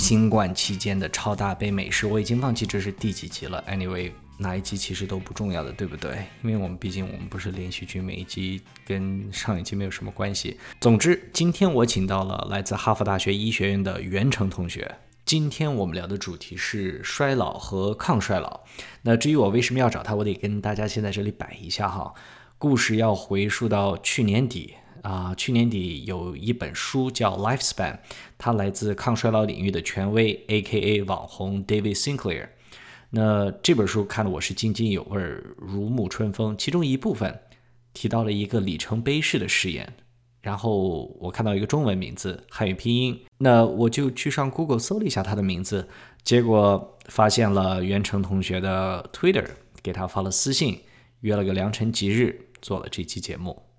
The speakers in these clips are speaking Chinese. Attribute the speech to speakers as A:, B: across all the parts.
A: 新冠期间的超大杯美食。我已经忘记这是第几集了。Anyway，哪一集其实都不重要的，对不对？因为我们毕竟我们不是连续剧，每一集跟上一集没有什么关系。总之，今天我请到了来自哈佛大学医学院的袁成同学。今天我们聊的主题是衰老和抗衰老。那至于我为什么要找他，我得跟大家先在这里摆一下哈。故事要回溯到去年底。啊，去年底有一本书叫《Lifespan》，它来自抗衰老领域的权威，A.K.A. 网红 David Sinclair。那这本书看得我是津津有味，如沐春风。其中一部分提到了一个里程碑式的试验，然后我看到一个中文名字，汉语拼音，那我就去上 Google 搜了一下他的名字，结果发现了袁成同学的 Twitter，给他发了私信，约了个良辰吉日，做了这期节目。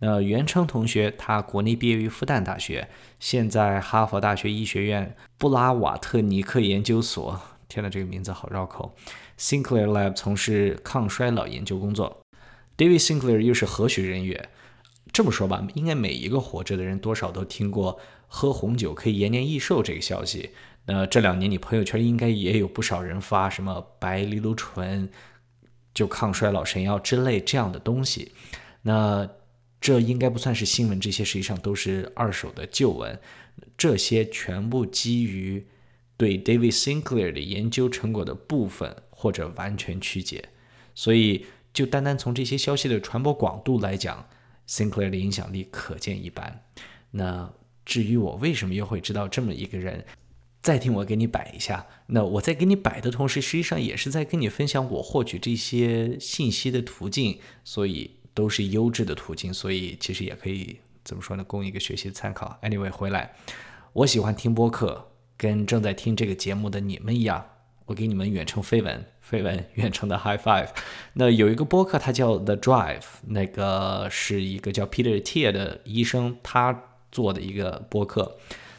A: 那袁成同学，他国内毕业于复旦大学，现在哈佛大学医学院布拉瓦特尼克研究所，天呐，这个名字好绕口，Sinclair Lab 从事抗衰老研究工作。David Sinclair 又是何许人也？这么说吧，应该每一个活着的人多少都听过喝红酒可以延年益寿这个消息。那这两年你朋友圈应该也有不少人发什么白藜芦醇就抗衰老神药之类这样的东西。那这应该不算是新闻，这些实际上都是二手的旧闻。这些全部基于对 David Sinclair 的研究成果的部分或者完全曲解。所以，就单单从这些消息的传播广度来讲，Sinclair 的影响力可见一斑。那至于我为什么又会知道这么一个人，再听我给你摆一下。那我在给你摆的同时，实际上也是在跟你分享我获取这些信息的途径。所以。都是优质的途径，所以其实也可以怎么说呢，供一个学习参考。Anyway，回来，我喜欢听播客，跟正在听这个节目的你们一样，我给你们远程飞吻，飞吻远程的 High Five。那有一个播客，它叫 The Drive，那个是一个叫 Peter Tier 的医生他做的一个播客。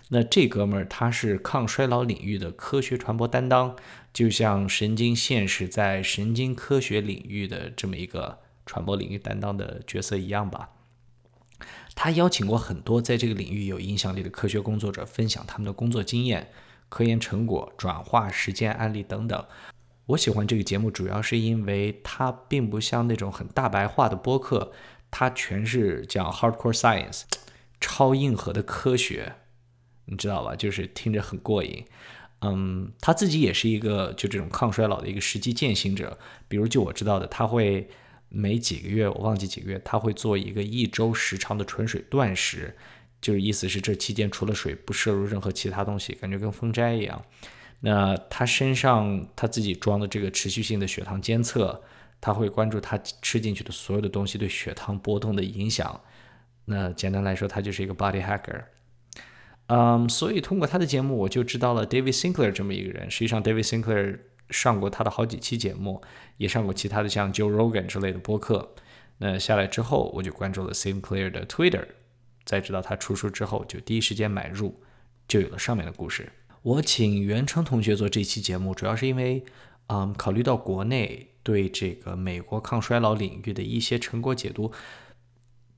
A: 那这哥们儿他是抗衰老领域的科学传播担当，就像神经现实在神经科学领域的这么一个。传播领域担当的角色一样吧。他邀请过很多在这个领域有影响力的科学工作者，分享他们的工作经验、科研成果、转化实践案例等等。我喜欢这个节目，主要是因为它并不像那种很大白话的播客，它全是讲 hardcore science，超硬核的科学，你知道吧？就是听着很过瘾。嗯，他自己也是一个就这种抗衰老的一个实际践行者。比如就我知道的，他会。每几个月，我忘记几个月，他会做一个一周时长的纯水断食，就是意思是这期间除了水不摄入任何其他东西，感觉跟封斋一样。那他身上他自己装的这个持续性的血糖监测，他会关注他吃进去的所有的东西对血糖波动的影响。那简单来说，他就是一个 body hacker。嗯，所以通过他的节目，我就知道了 David Sinclair 这么一个人。实际上，David Sinclair。上过他的好几期节目，也上过其他的像 Joe Rogan 之类的播客。那下来之后，我就关注了 Sim Clear 的 Twitter，在知道他出书之后，就第一时间买入，就有了上面的故事。我请袁成同学做这期节目，主要是因为，嗯，考虑到国内对这个美国抗衰老领域的一些成果解读，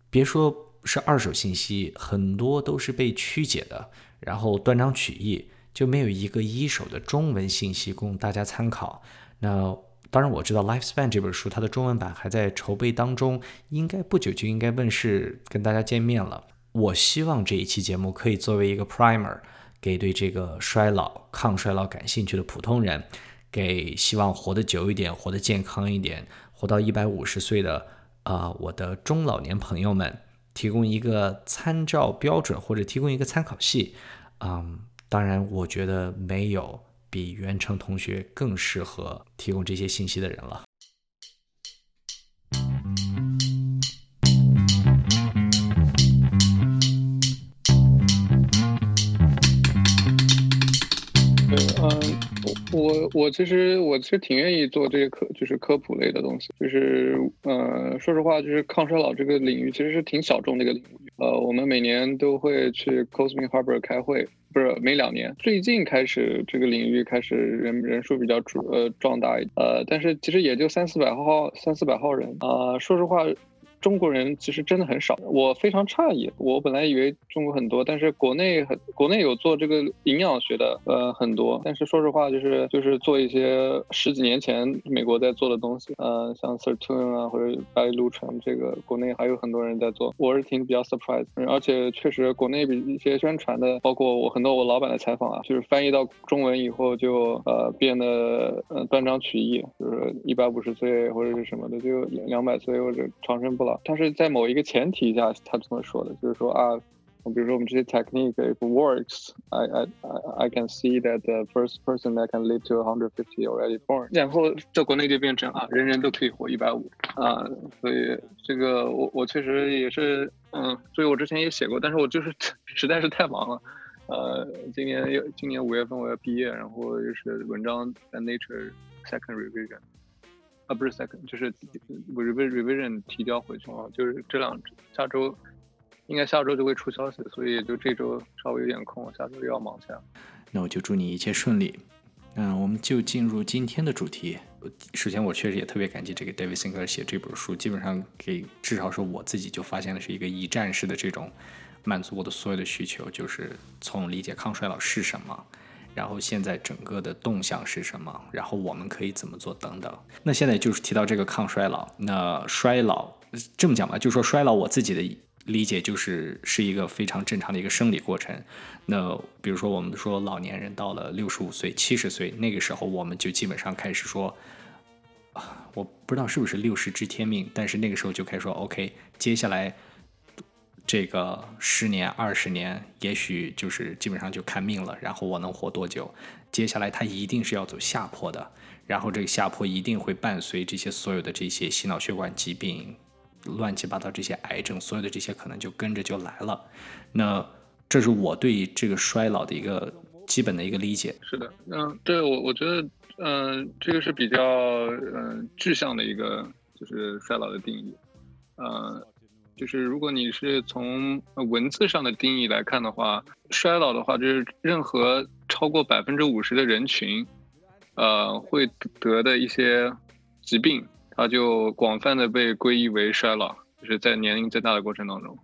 A: 别说是二手信息，很多都是被曲解的，然后断章取义。就没有一个一手的中文信息供大家参考。那当然，我知道《Lifespan》这本书它的中文版还在筹备当中，应该不久就应该问世，跟大家见面了。我希望这一期节目可以作为一个 primer，给对这个衰老、抗衰老感兴趣的普通人，给希望活得久一点、活得健康一点、活到一百五十岁的啊我的中老年朋友们，提供一个参照标准或者提供一个参考系，嗯。当然，我觉得没有比袁成同学更适合提供这些信息的人了。
B: 我我其实我其实挺愿意做这些科，就是科普类的东西。就是，呃，说实话，就是抗衰老这个领域其实是挺小众的一个领域。呃，我们每年都会去 Cosmic Harbor 开会。不是每两年，最近开始这个领域开始人人数比较壮呃壮大一，呃，但是其实也就三四百号三四百号人啊。说实话，中国人其实真的很少，我非常诧异。我本来以为中国很多，但是国内很国内有做这个营养学的，呃，很多。但是说实话，就是就是做一些十几年前美国在做的东西，呃，像 Certune 啊或者 b 路 l u 这个国内还有很多人在做，我是挺比较 surprise。而且确实国内比一些宣传的，包括我很多我老板的采访啊，就是翻译到中文以后就呃变得呃断章取义，就是一百五十岁或者是什么的就两百岁或者长生不老。他是在某一个前提下，他这么说的，就是说啊，比如说我们这些 technique if works，I I I can see that the first person that can live to 150 already born。然后在国内就变成啊，人人都可以活一百五啊，所以这个我我确实也是嗯，所以我之前也写过，但是我就是 实在是太忙了，呃，今年今年五月份我要毕业，然后又是文章在 Nature second revision。啊，不是 second，就是 revision revision 提交回去啊，就是这两下周，应该下周就会出消息，所以就这周稍微有点空，下周又要忙起来。
A: 那我就祝你一切顺利。嗯，我们就进入今天的主题。首先，我确实也特别感激这个 David Sinclair 写这本书，基本上给至少是我自己就发现的是一个一站式的这种满足我的所有的需求，就是从理解抗衰老是什么。然后现在整个的动向是什么？然后我们可以怎么做？等等。那现在就是提到这个抗衰老。那衰老这么讲吧，就是说衰老，我自己的理解就是是一个非常正常的一个生理过程。那比如说我们说老年人到了六十五岁、七十岁那个时候，我们就基本上开始说，啊，我不知道是不是六十知天命，但是那个时候就开始说，OK，接下来。这个十年、二十年，也许就是基本上就看命了。然后我能活多久？接下来它一定是要走下坡的。然后这个下坡一定会伴随这些所有的这些心脑血管疾病、乱七八糟这些癌症，所有的这些可能就跟着就来了。那这是我对这个衰老的一个基本的一个理解。
B: 是的，嗯，对我我觉得，嗯，这个是比较嗯具象的一个就是衰老的定义，嗯。就是如果你是从文字上的定义来看的话，衰老的话，就是任何超过百分之五十的人群，呃，会得的一些疾病，它就广泛的被归义为衰老，就是在年龄增大的过程当中。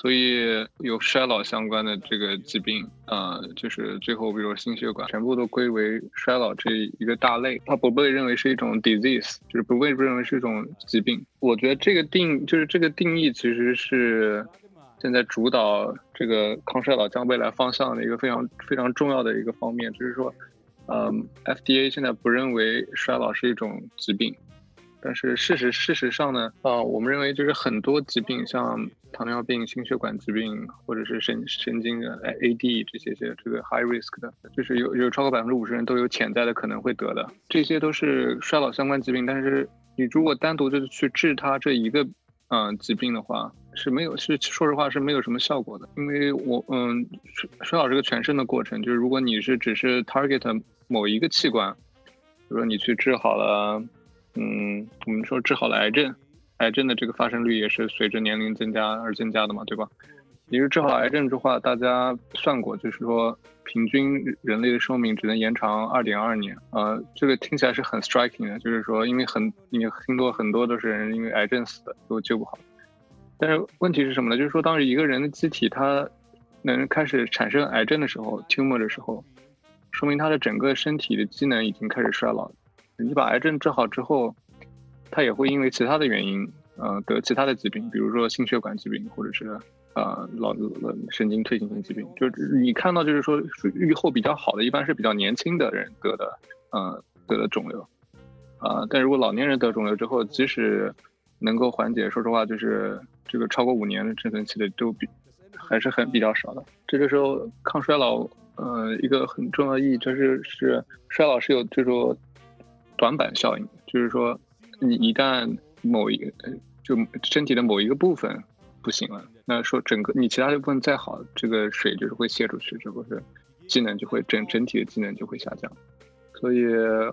B: 所以有衰老相关的这个疾病，呃，就是最后比如心血管，全部都归为衰老这一个大类，它不被认为是一种 disease，就是不被认为是一种疾病。我觉得这个定就是这个定义其实是现在主导这个抗衰老将未来方向的一个非常非常重要的一个方面，就是说，嗯，FDA 现在不认为衰老是一种疾病。但是事实事实上呢，啊，我们认为就是很多疾病，像糖尿病、心血管疾病，或者是神神经的 AD 这些些这个 high risk 的，就是有有超过百分之五十人都有潜在的可能会得的，这些都是衰老相关疾病。但是你如果单独就是去治它这一个嗯疾病的话，是没有是说实话是没有什么效果的，因为我嗯衰衰老是个全身的过程，就是如果你是只是 target 某一个器官，比如说你去治好了。嗯，我们说治好了癌症，癌症的这个发生率也是随着年龄增加而增加的嘛，对吧？你是治好癌症的话，大家算过，就是说平均人类的寿命只能延长二点二年。呃，这个听起来是很 striking 的，就是说因为很你听过很多都是人因为癌症死的，都救不好。但是问题是什么呢？就是说当一个人的机体它能开始产生癌症的时候，tumor 的时候，说明他的整个身体的机能已经开始衰老。你把癌症治好之后，他也会因为其他的原因，呃，得其他的疾病，比如说心血管疾病，或者是呃老神经退行性疾病。就是你看到，就是说预后比较好的，一般是比较年轻的人得的，呃，得的肿瘤。啊，但如果老年人得肿瘤之后，即使能够缓解，说实话，就是这个超过五年的生存期的都比还是很比较少的。这个时候抗衰老，呃，一个很重要的意义就是是衰老是有这种。短板效应就是说，你一旦某一个就身体的某一个部分不行了，那说整个你其他的部分再好，这个水就是会泄出去，这不是技能就会整整体的技能就会下降。所以，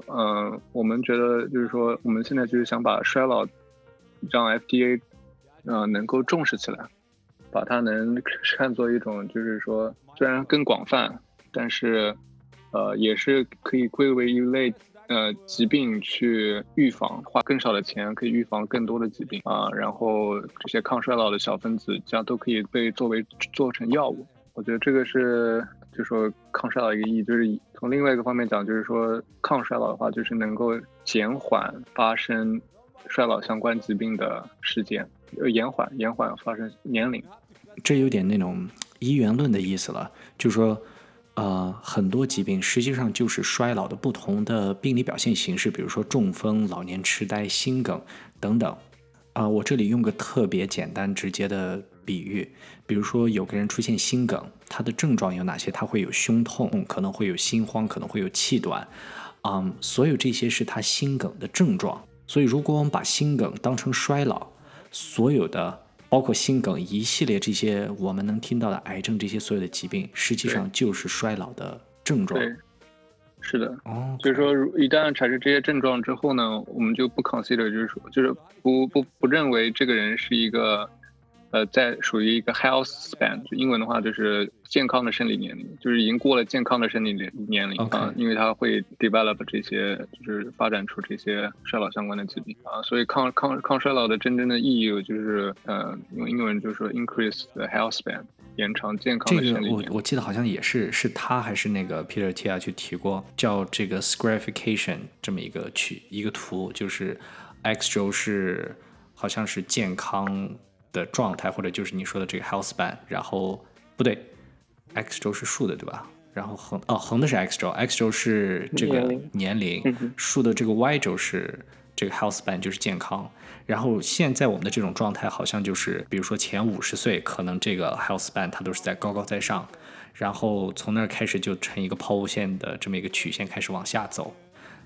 B: 嗯，我们觉得就是说，我们现在就是想把衰老让 FDA 嗯能够重视起来，把它能 看作一种就是说虽然更广泛，但是呃也是可以归为一类。呃疾病去预防，花更少的钱可以预防更多的疾病啊。然后这些抗衰老的小分子，这样都可以被作为做成药物。我觉得这个是，就说抗衰老一个意义，就是从另外一个方面讲，就是说抗衰老的话，就是能够减缓发生衰老相关疾病的时间，呃，延缓延缓发生年龄。
A: 这有点那种一元论的意思了，就是说。呃，很多疾病实际上就是衰老的不同的病理表现形式，比如说中风、老年痴呆、心梗等等。啊，我这里用个特别简单直接的比喻，比如说有个人出现心梗，他的症状有哪些？他会有胸痛，可能会有心慌，可能会有气短，嗯，所有这些是他心梗的症状。所以，如果我们把心梗当成衰老，所有的。包括心梗一系列这些我们能听到的癌症这些所有的疾病，实际上就是衰老的症状。
B: 对，是的。哦，所以说，一旦产生这些症状之后呢，我们就不 consider，就是说，就是不不不认为这个人是一个。呃，在属于一个 health span，就英文的话就是健康的生理年龄，就是已经过了健康的生理年年龄啊，因为它会 develop 这些，就是发展出这些衰老相关的疾病啊，所以抗抗抗衰老的真正的意义就是，呃，用英文就是说 increase the health span，延长健康的生理
A: 年龄。这个我我记得好像也是是他还是那个 Peter Tia 去提过，叫这个 scarification 这么一个曲一个图，就是 X 轴是好像是健康。的状态，或者就是你说的这个 health span，然后不对，x 轴是竖的，对吧？然后横哦，横的是 x 轴，x 轴是这个年龄，竖的这个 y 轴是这个 health span，就是健康。然后现在我们的这种状态，好像就是，比如说前五十岁，可能这个 health span 它都是在高高在上，然后从那儿开始就成一个抛物线的这么一个曲线开始往下走。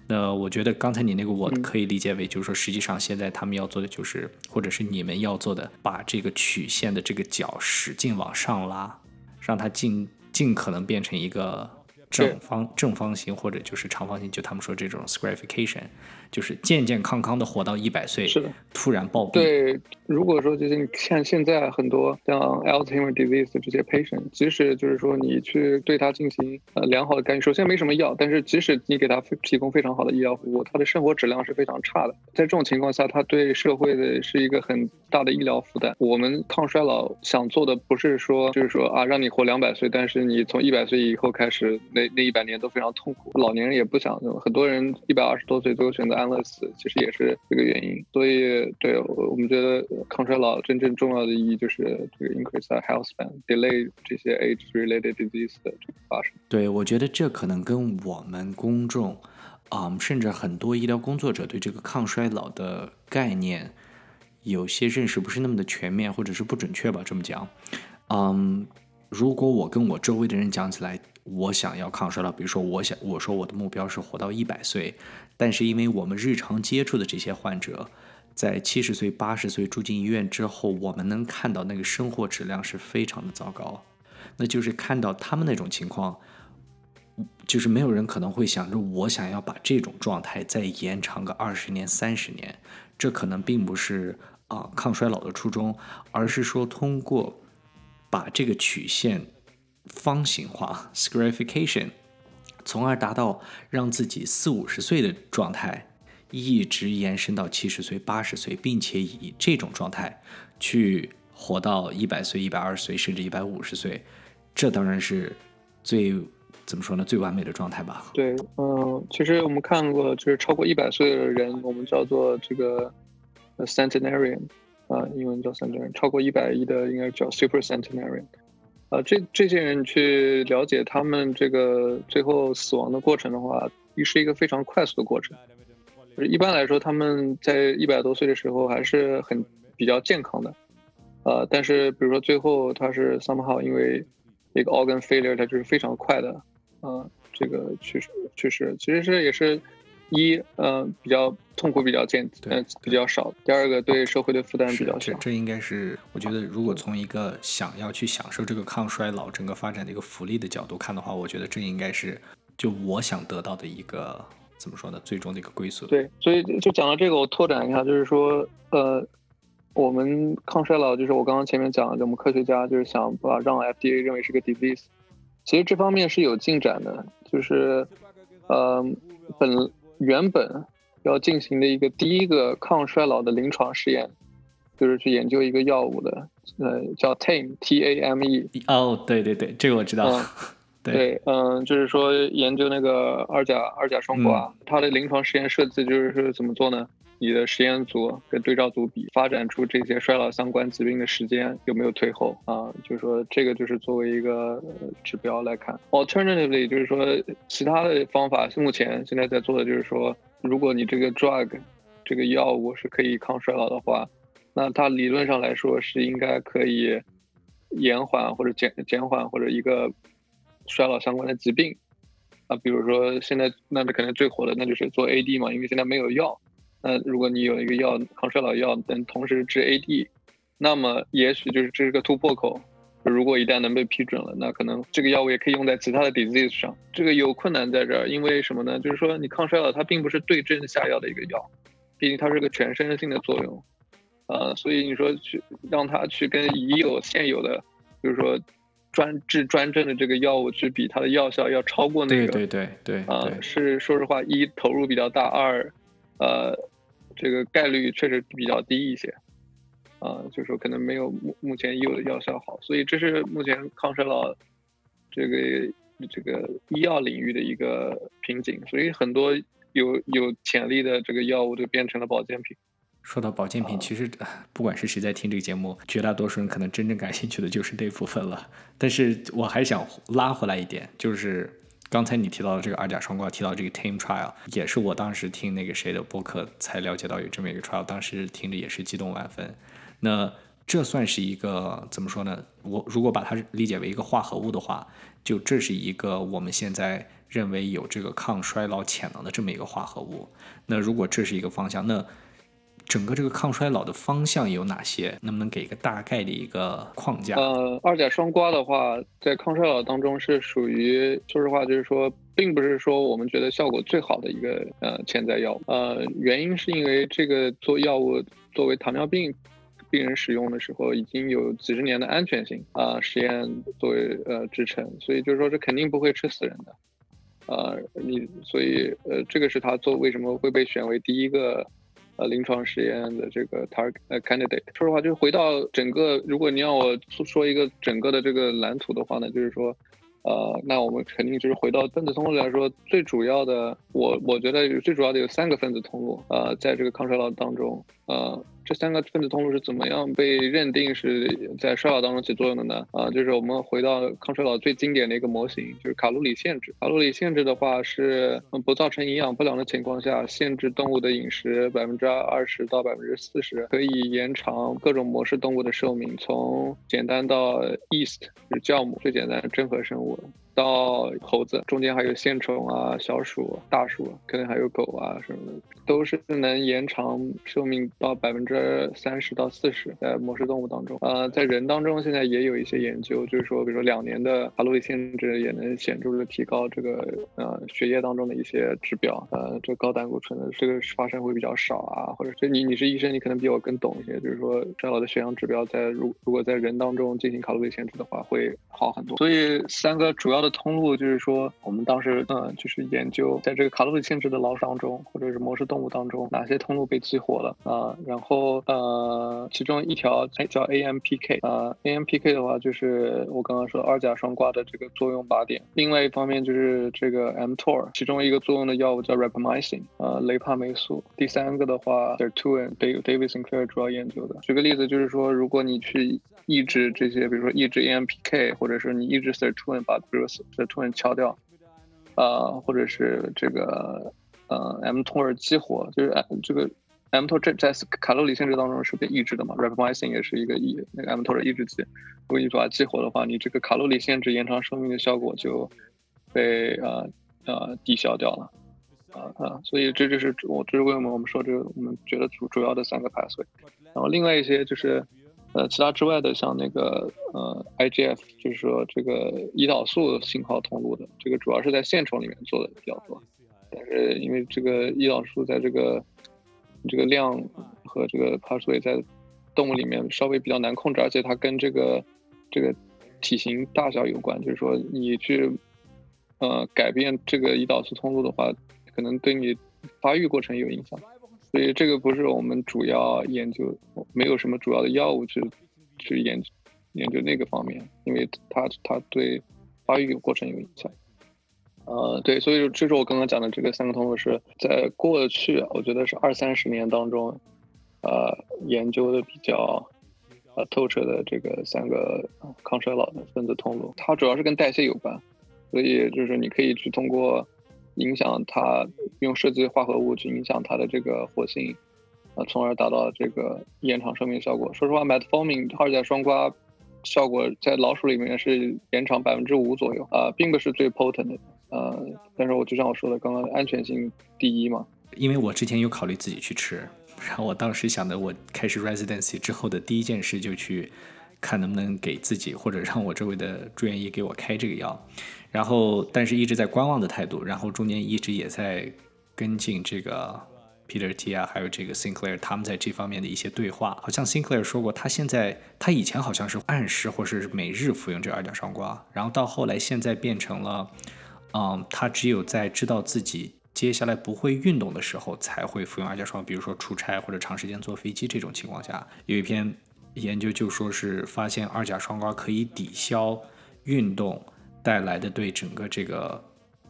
A: 那我觉得刚才你那个我可以理解为，就是说实际上现在他们要做的就是，或者是你们要做的，把这个曲线的这个角使劲往上拉，让它尽尽可能变成一个。正方正方形或者就是长方形，就他们说这种 scarification，就是健健康康的活到一百岁，
B: 是的，
A: 突然暴毙。
B: 对，如果说就是像现在很多像 Alzheimer disease 这些 patient，即使就是说你去对他进行呃良好的干预，首先没什么药，但是即使你给他提供非常好的医疗服务，他的生活质量是非常差的。在这种情况下，他对社会的是一个很大的医疗负担。我们抗衰老想做的不是说就是说啊让你活两百岁，但是你从一百岁以后开始那。那那一百年都非常痛苦，老年人也不想，很多人一百二十多岁都选择安乐死，其实也是这个原因。所以，对我们觉得抗衰老真正重要的意义就是这个 increase health span，delay 这些 age-related disease 的这个发生。
A: 对，我觉得这可能跟我们公众，啊，甚至很多医疗工作者对这个抗衰老的概念有些认识不是那么的全面，或者是不准确吧？这么讲，嗯，如果我跟我周围的人讲起来。我想要抗衰老，比如说，我想我说我的目标是活到一百岁，但是因为我们日常接触的这些患者，在七十岁、八十岁住进医院之后，我们能看到那个生活质量是非常的糟糕。那就是看到他们那种情况，就是没有人可能会想着我想要把这种状态再延长个二十年、三十年，这可能并不是啊抗衰老的初衷，而是说通过把这个曲线。方形化 （scarification），从而达到让自己四五十岁的状态一直延伸到七十岁、八十岁，并且以这种状态去活到一百岁、一百二十岁，甚至一百五十岁，这当然是最怎么说呢？最完美的状态吧。
B: 对，嗯，其实我们看过，就是超过一百岁的人，我们叫做这个 centenarian，啊，英文叫 centenarian，超过一百亿的应该叫 super centenarian。啊，这这些人去了解他们这个最后死亡的过程的话，是一个非常快速的过程。一般来说，他们在一百多岁的时候还是很比较健康的，呃，但是比如说最后他是 somehow 因为一个 organ failure，他就是非常快的，啊，这个去世去世，其实是也是。一，嗯，比较痛苦，比较健，嗯，比较少。第二个，对社会的负担比较小。
A: 这这应该是，我觉得，如果从一个想要去享受这个抗衰老整个发展的一个福利的角度看的话，我觉得这应该是就我想得到的一个怎么说呢？最终的一个归宿。
B: 对，所以就讲到这个，我拓展一下，就是说，呃，我们抗衰老，就是我刚刚前面讲的，我们科学家就是想把让 FDA 认为是个 disease，其实这方面是有进展的，就是，呃，本。原本要进行的一个第一个抗衰老的临床试验，就是去研究一个药物的，呃，叫 Tame T A M E。
A: 哦，对对对，这个我知道。
B: 对，嗯，就是说研究那个二甲二甲双胍，它的临床实验设计就是是怎么做呢？你的实验组跟对照组比，发展出这些衰老相关疾病的时间有没有退后啊？就是说这个就是作为一个指标来看。Alternatively，就是说其他的方法，目前现在在做的就是说，如果你这个 drug 这个药物是可以抗衰老的话，那它理论上来说是应该可以延缓或者减减缓或者一个。衰老相关的疾病啊，比如说现在那可能最火的那就是做 AD 嘛，因为现在没有药。那如果你有一个药抗衰老药能同时治 AD，那么也许就是这是个突破口。如果一旦能被批准了，那可能这个药物也可以用在其他的 disease 上。这个有困难在这儿，因为什么呢？就是说你抗衰老它并不是对症下药的一个药，毕竟它是个全身性的作用。呃，所以你说去让它去跟已有现有的，比如说。专治专症的这个药物去比它的药效要超过那
A: 个，对对对对，
B: 啊，是说实话，一投入比较大，二，呃，这个概率确实比较低一些，啊，就是说可能没有目目前已有的药效好，所以这是目前抗衰老这个这个医药领域的一个瓶颈，所以很多有有潜力的这个药物就变成了保健品。
A: 说到保健品，其实不管是谁在听这个节目，绝大多数人可能真正感兴趣的就是这部分了。但是我还想拉回来一点，就是刚才你提到的这个二甲双胍，提到这个 Team Trial，也是我当时听那个谁的播客才了解到有这么一个 trial，当时听着也是激动万分。那这算是一个怎么说呢？我如果把它理解为一个化合物的话，就这是一个我们现在认为有这个抗衰老潜能的这么一个化合物。那如果这是一个方向，那整个这个抗衰老的方向有哪些？能不能给一个大概的一个框架？
B: 呃，二甲双胍的话，在抗衰老当中是属于，说实话，就是说，并不是说我们觉得效果最好的一个呃潜在药物。呃，原因是因为这个做药物作为糖尿病病人使用的时候，已经有几十年的安全性啊实验作为呃支撑，所以就是说这肯定不会吃死人的。呃，你所以呃，这个是他做为什么会被选为第一个。呃，临床实验的这个 target candidate，说实话，就是回到整个，如果你让我说一个整个的这个蓝图的话呢，就是说，呃，那我们肯定就是回到分子通路来说，最主要的，我我觉得最主要的有三个分子通路，呃，在这个抗衰老当中，呃。这三个分子通路是怎么样被认定是在衰老当中起作用的呢？啊，就是我们回到抗衰老最经典的一个模型，就是卡路里限制。卡路里限制的话是不造成营养不良的情况下，限制动物的饮食百分之二十到百分之四十，可以延长各种模式动物的寿命，从简单到 East 就是酵母最简单的真核生物。到猴子，中间还有线虫啊、小鼠、大鼠，可能还有狗啊什么的，都是能延长寿命到百分之三十到四十。在模式动物当中，呃，在人当中现在也有一些研究，就是说，比如说两年的卡路里限制也能显著的提高这个呃血液当中的一些指标，呃，这高胆固醇的这个发生会比较少啊，或者是你你是医生，你可能比我更懂一些，就是说衰老的血氧指标在如如果在人当中进行卡路里限制的话会好很多。所以三个主要。的通路就是说，我们当时嗯，就是研究在这个卡路里限制的老鼠当中，或者是模式动当中，哪些通路被激活了啊？然后呃，其中一条叫 AMPK 啊，AMPK 的话就是我刚刚说二甲双胍的这个作用靶点。另外一方面就是这个 mTOR，其中一个作用的药物叫 rapamycin 啊，雷帕霉素。第三个的话是 t u a n David Sinclair 主要研究的。举个例子，就是说，如果你去抑制这些，比如说抑制 AMPK，或者是你抑制 Sirtuin，把比如的突然敲掉，呃，或者是这个呃 M 托尔激活，就是这个 M 托这在卡路里限制当中是被抑制的嘛？Rapamycin 也是一个抑那个 M 托尔抑制剂，如果你把它激活的话，你这个卡路里限制延长寿命的效果就被呃呃抵消掉了，啊啊，所以这就是我这是为什么我们说这个我们觉得主主要的三个 pathway，然后另外一些就是。呃，其他之外的，像那个呃，IGF，就是说这个胰岛素信号通路的，这个主要是在线虫里面做的比较多。但是因为这个胰岛素在这个这个量和这个 pathway 在动物里面稍微比较难控制，而且它跟这个这个体型大小有关。就是说你去呃改变这个胰岛素通路的话，可能对你发育过程有影响。所以这个不是我们主要研究，没有什么主要的药物去去研究研究那个方面，因为它它对发育过程有影响。呃，对，所以这是我刚刚讲的这个三个通路是在过去，我觉得是二三十年当中，呃，研究的比较呃透彻的这个三个抗衰老的分子通路，它主要是跟代谢有关，所以就是你可以去通过。影响它用设计化合物去影响它的这个活性，啊，从而达到这个延长生命效果。说实话，metformin 二甲双胍效果在老鼠里面是延长百分之五左右啊，并不是最 potent 的，呃，但是我就像我说的，刚刚安全性第一嘛。
A: 因为我之前有考虑自己去吃，然后我当时想的，我开始 residency 之后的第一件事就去看能不能给自己或者让我周围的住院医给我开这个药。然后，但是一直在观望的态度，然后中间一直也在跟进这个 Peter T 啊，还有这个 Sinclair 他们在这方面的一些对话。好像 Sinclair 说过，他现在他以前好像是按时或是每日服用这二甲双胍，然后到后来现在变成了，嗯，他只有在知道自己接下来不会运动的时候才会服用二甲双胍，比如说出差或者长时间坐飞机这种情况下，有一篇研究就说是发现二甲双胍可以抵消运动。带来的对整个这个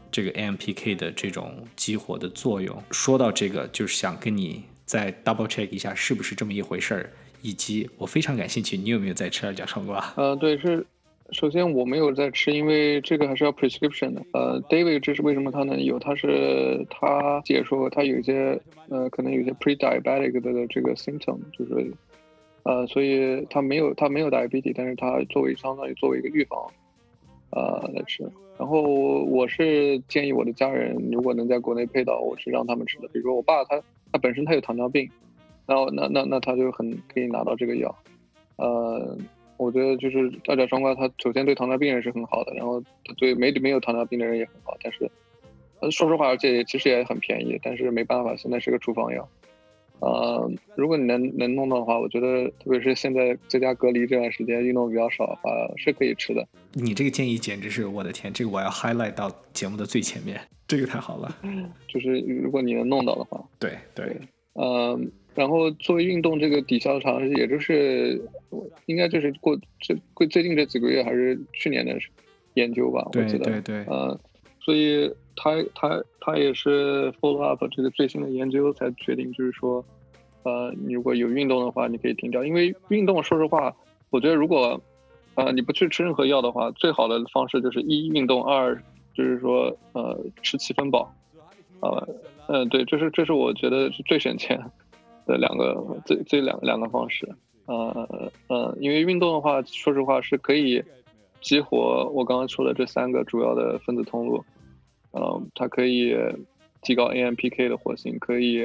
A: 这个 AMPK 的这种激活的作用，说到这个，就是想跟你再 double check 一下是不是这么一回事儿，以及我非常感兴趣，你有没有在吃二甲双胍？
B: 呃，对，是，首先我没有在吃，因为这个还是要 prescription 的。呃，David 这是为什么他能有？他是他解说他有一些呃可能有些 pre-diabetic 的这个 symptom，就是呃，所以他没有他没有 diabetes，但是他作为相当于作为一个预防。呃，来吃。然后我是建议我的家人，如果能在国内配到，我是让他们吃的。比如说我爸，他他本身他有糖尿病，然后那那那他就很可以拿到这个药。呃，我觉得就是大甲双胍，它首先对糖尿病人是很好的，然后对没没有糖尿病的人也很好。但是，说实话，而且其实也很便宜，但是没办法，现在是个处方药。呃，如果你能能弄到的话，我觉得特别是现在在家隔离这段时间，运动比较少的话，是可以吃的。
A: 你这个建议简直是我的天，这个我要 highlight 到节目的最前面，这个太好了。
B: 就是如果你能弄到的话，
A: 对对，
B: 嗯，然后作为运动这个抵消长，也就是应该就是过这最最近这几个月还是去年的研究吧，我记得，
A: 对对，
B: 呃，所以。他他他也是 follow up 这个最新的研究才决定，就是说，呃，你如果有运动的话，你可以停掉。因为运动，说实话，我觉得如果，呃，你不去吃任何药的话，最好的方式就是一运动，二就是说，呃，吃七分饱。呃，嗯，对，这是这是我觉得是最省钱的两个最最两两个方式。呃呃，因为运动的话，说实话是可以激活我刚刚说的这三个主要的分子通路。嗯，它可以提高 AMPK 的活性，可以，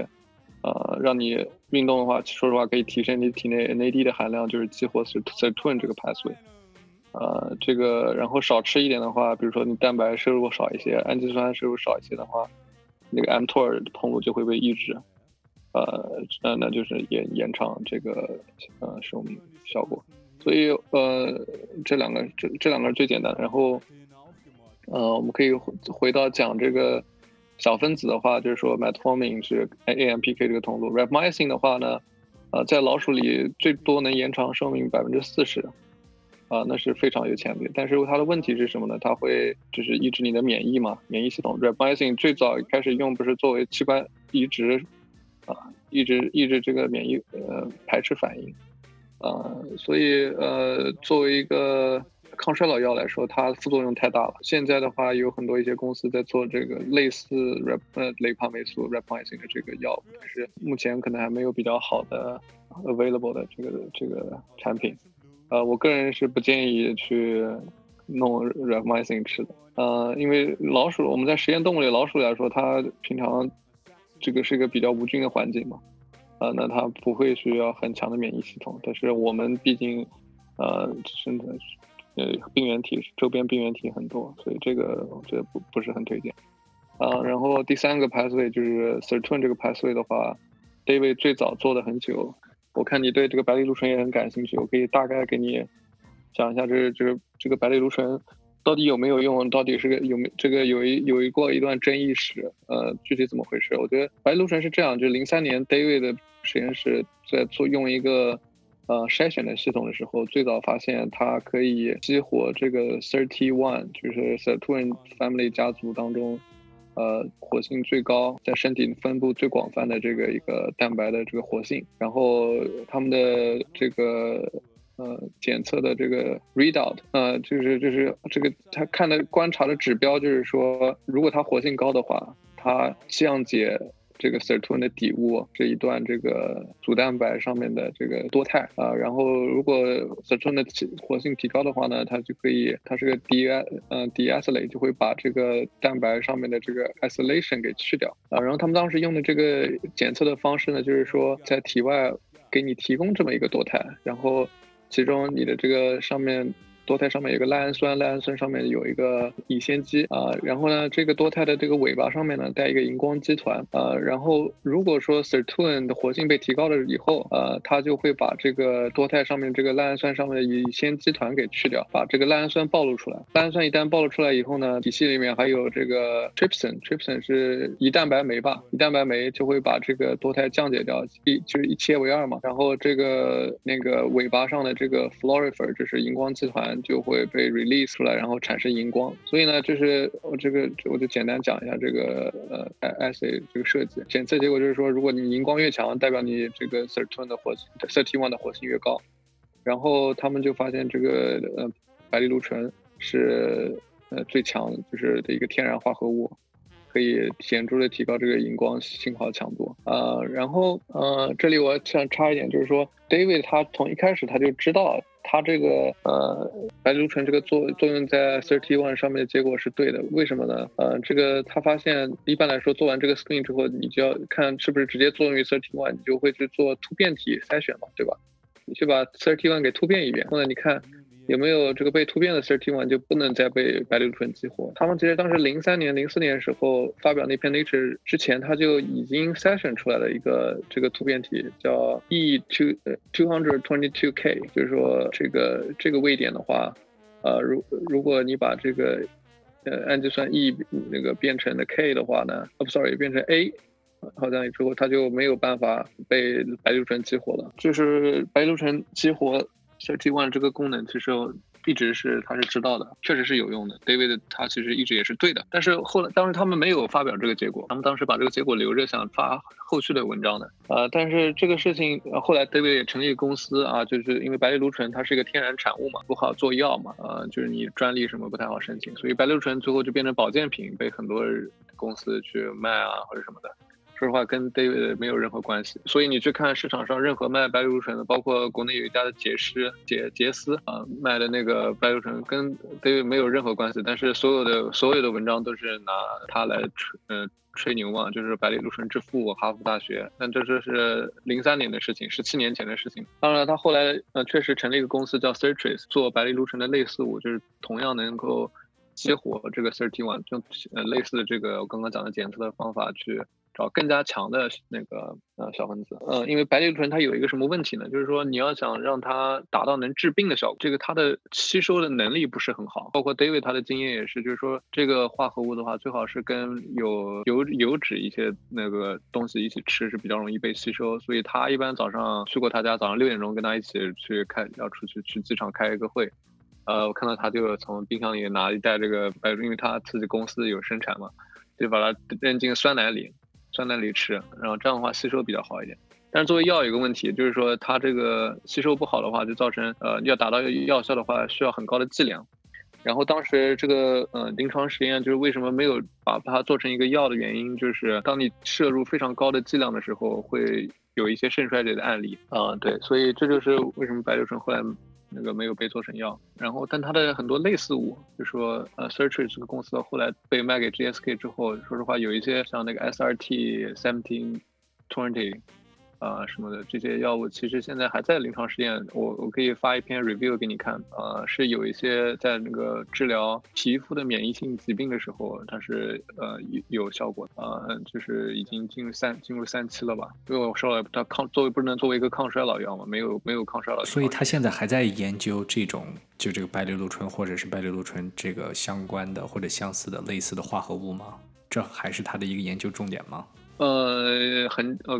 B: 呃，让你运动的话，说实话可以提升你体内 NAD 的含量，就是激活 Sirtuin 这个 pathway。呃，这个然后少吃一点的话，比如说你蛋白摄入少一些，氨基酸摄入少一些的话，那个 mTOR 通路就会被抑制，呃，那那就是延延长这个呃寿命效果。所以呃，这两个这这两个是最简单的，然后。呃，我们可以回回到讲这个小分子的话，就是说 metformin 是 AMPK 这个通路，rapamycin 的话呢，呃，在老鼠里最多能延长寿命百分之四十，啊，那是非常有潜力。但是它的问题是什么呢？它会就是抑制你的免疫嘛，免疫系统。rapamycin 最早开始用不是作为器官移植，啊，抑制抑制这个免疫呃排斥反应，啊，所以呃，作为一个。抗衰老药来说，它副作用太大了。现在的话，有很多一些公司在做这个类似 rap 呃雷帕霉素 rapamycin 的这个药，但是目前可能还没有比较好的 available 的这个这个产品。呃，我个人是不建议去弄 rapamycin 吃的。呃，因为老鼠我们在实验动物里老鼠来说，它平常这个是一个比较无菌的环境嘛，呃，那它不会需要很强的免疫系统。但是我们毕竟呃生存。呃，病原体周边病原体很多，所以这个我觉得不不是很推荐。啊，然后第三个 pathway 就是 Sirtuin 这个 pathway 的话，David 最早做的很久。我看你对这个白藜芦醇也很感兴趣，我可以大概给你讲一下，这这个这个白藜芦醇到底有没有用？到底是个有没这个有一有一过一段争议史？呃，具体怎么回事？我觉得白鹿城是这样，就是零三年 David 的实验室在做用一个呃筛选的系统的时候，最早发现它可以激活这个 thirty one，就是 Sirtuin family 家族当中。呃，活性最高，在身体分布最广泛的这个一个蛋白的这个活性，然后他们的这个呃检测的这个 readout，呃，就是就是这个他看的观察的指标，就是说，如果它活性高的话，它降解。这个 sirtuin 的底物这一段这个组蛋白上面的这个多肽啊，然后如果 sirtuin 的活性提高的话呢，它就可以，它是个 de 嗯 deacylate，就会把这个蛋白上面的这个 acylation 给去掉啊。然后他们当时用的这个检测的方式呢，就是说在体外给你提供这么一个多肽，然后其中你的这个上面。多肽上面有个赖氨酸，赖氨酸上面有一个乙酰基啊，然后呢，这个多肽的这个尾巴上面呢带一个荧光基团啊，然后如果说 sirtuin 的活性被提高了以后，呃，它就会把这个多肽上面这个赖氨酸上面的乙酰基团给去掉，把这个赖氨酸暴露出来。赖氨酸一旦暴露出来以后呢，体系里面还有这个 trypsin，trypsin 是胰蛋白酶吧，胰蛋白酶就会把这个多肽降解掉，一就是一切为二嘛，然后这个那个尾巴上的这个 florifer 就是荧光基团。就会被 release 出来，然后产生荧光。所以呢，就是我这个我就简单讲一下这个呃 assay 这个设计。检测结果就是说，如果你荧光越强，代表你这个 sirtuin 的活性，thirty one 的活性越高。然后他们就发现这个呃白藜芦醇是呃最强就是的一个天然化合物，可以显著的提高这个荧光信号强度。呃，然后呃这里我想插一点，就是说 David 他从一开始他就知道。它这个呃白藜芦醇这个作作用在 thirty one 上面的结果是对的，为什么呢？呃，这个他发现一般来说做完这个 screen 之后，你就要看是不是直接作用于 thirty one，你就会去做突变体筛选嘛，对吧？你去把 thirty one 给突变一遍，后来你看。有没有这个被突变的 thirty one 就不能再被白藜醇激活？他们其实当时零三年、零四年时候发表那篇 Nature 之前，他就已经筛选出来了一个这个突变体，叫 E two two hundred twenty two K，就是说这个这个位点的话，呃，如如果你把这个呃氨基酸 E 那个变成的 K 的话呢，哦，sorry，变成 A，好像之后它就没有办法被白藜醇激活了，就是白藜醇激活。Thirty One 这个功能其实一直是他是知道的，确实是有用的。David 他其实一直也是对的，但是后来当时他们没有发表这个结果，他们当时把这个结果留着想发后续的文章的。呃，但是这个事情后来 David 也成立公司啊，就是因为白藜芦醇它是一个天然产物嘛，不好做药嘛，呃，就是你专利什么不太好申请，所以白藜芦醇最后就变成保健品，被很多公司去卖啊或者什么的。说实话，跟 David 没有任何关系。所以你去看市场上任何卖白藜芦醇的，包括国内有一家的杰诗杰杰斯啊卖的那个白藜芦醇，跟 David 没有任何关系。但是所有的所有的文章都是拿它来吹嗯吹牛嘛，就是白藜芦醇之父哈佛大学。但这这是零三年的事情，十七年前的事情。当然，他后来呃确实成立一个公司叫 Certris，做白藜芦醇的类似物，就是同样能够激活这个 Thirty One，就呃类似的这个我刚刚讲的检测的方法去。找更加强的那个呃小分子，呃，因为白藜芦醇它有一个什么问题呢？就是说你要想让它达到能治病的效果，这个它的吸收的能力不是很好。包括 David 他的经验也是，就是说这个化合物的话，最好是跟有油油脂一些那个东西一起吃是比较容易被吸收。所以他一般早上去过他家，早上六点钟跟他一起去开要出去去机场开一个会，呃，我看到他就从冰箱里拿一袋这个白，因为他自己公司有生产嘛，就把它扔进酸奶里。酸奶里吃，然后这样的话吸收比较好一点。但是作为药有个问题，就是说它这个吸收不好的话，就造成呃要达到药效的话，需要很高的剂量。然后当时这个呃临床实验就是为什么没有把它做成一个药的原因，就是当你摄入非常高的剂量的时候，会有一些肾衰竭的案例啊。对，所以这就是为什么白柳醇后来。那个没有被做成药，然后但它的很多类似物，就说呃 s e a r c h 这个公司后来被卖给 GSK 之后，说实话有一些像那个 SRT seventeen twenty，啊什么的这些药物，其实现在还在临床试验。我我可以发一篇 review 给你看，呃，是有一些在那个治疗皮肤的免疫性疾病的时候，它是呃有有效果，呃，就是已经进入三进入三期了吧？因为我说了，它抗作为不能作为一个抗衰老药嘛，没有没有抗衰老。
A: 所以他现在还在研究这种就这个白藜芦醇或者是白藜芦醇这个相关的或者相似的类似的化合物吗？这还是它的一个研究重点吗？
B: 呃，很呃，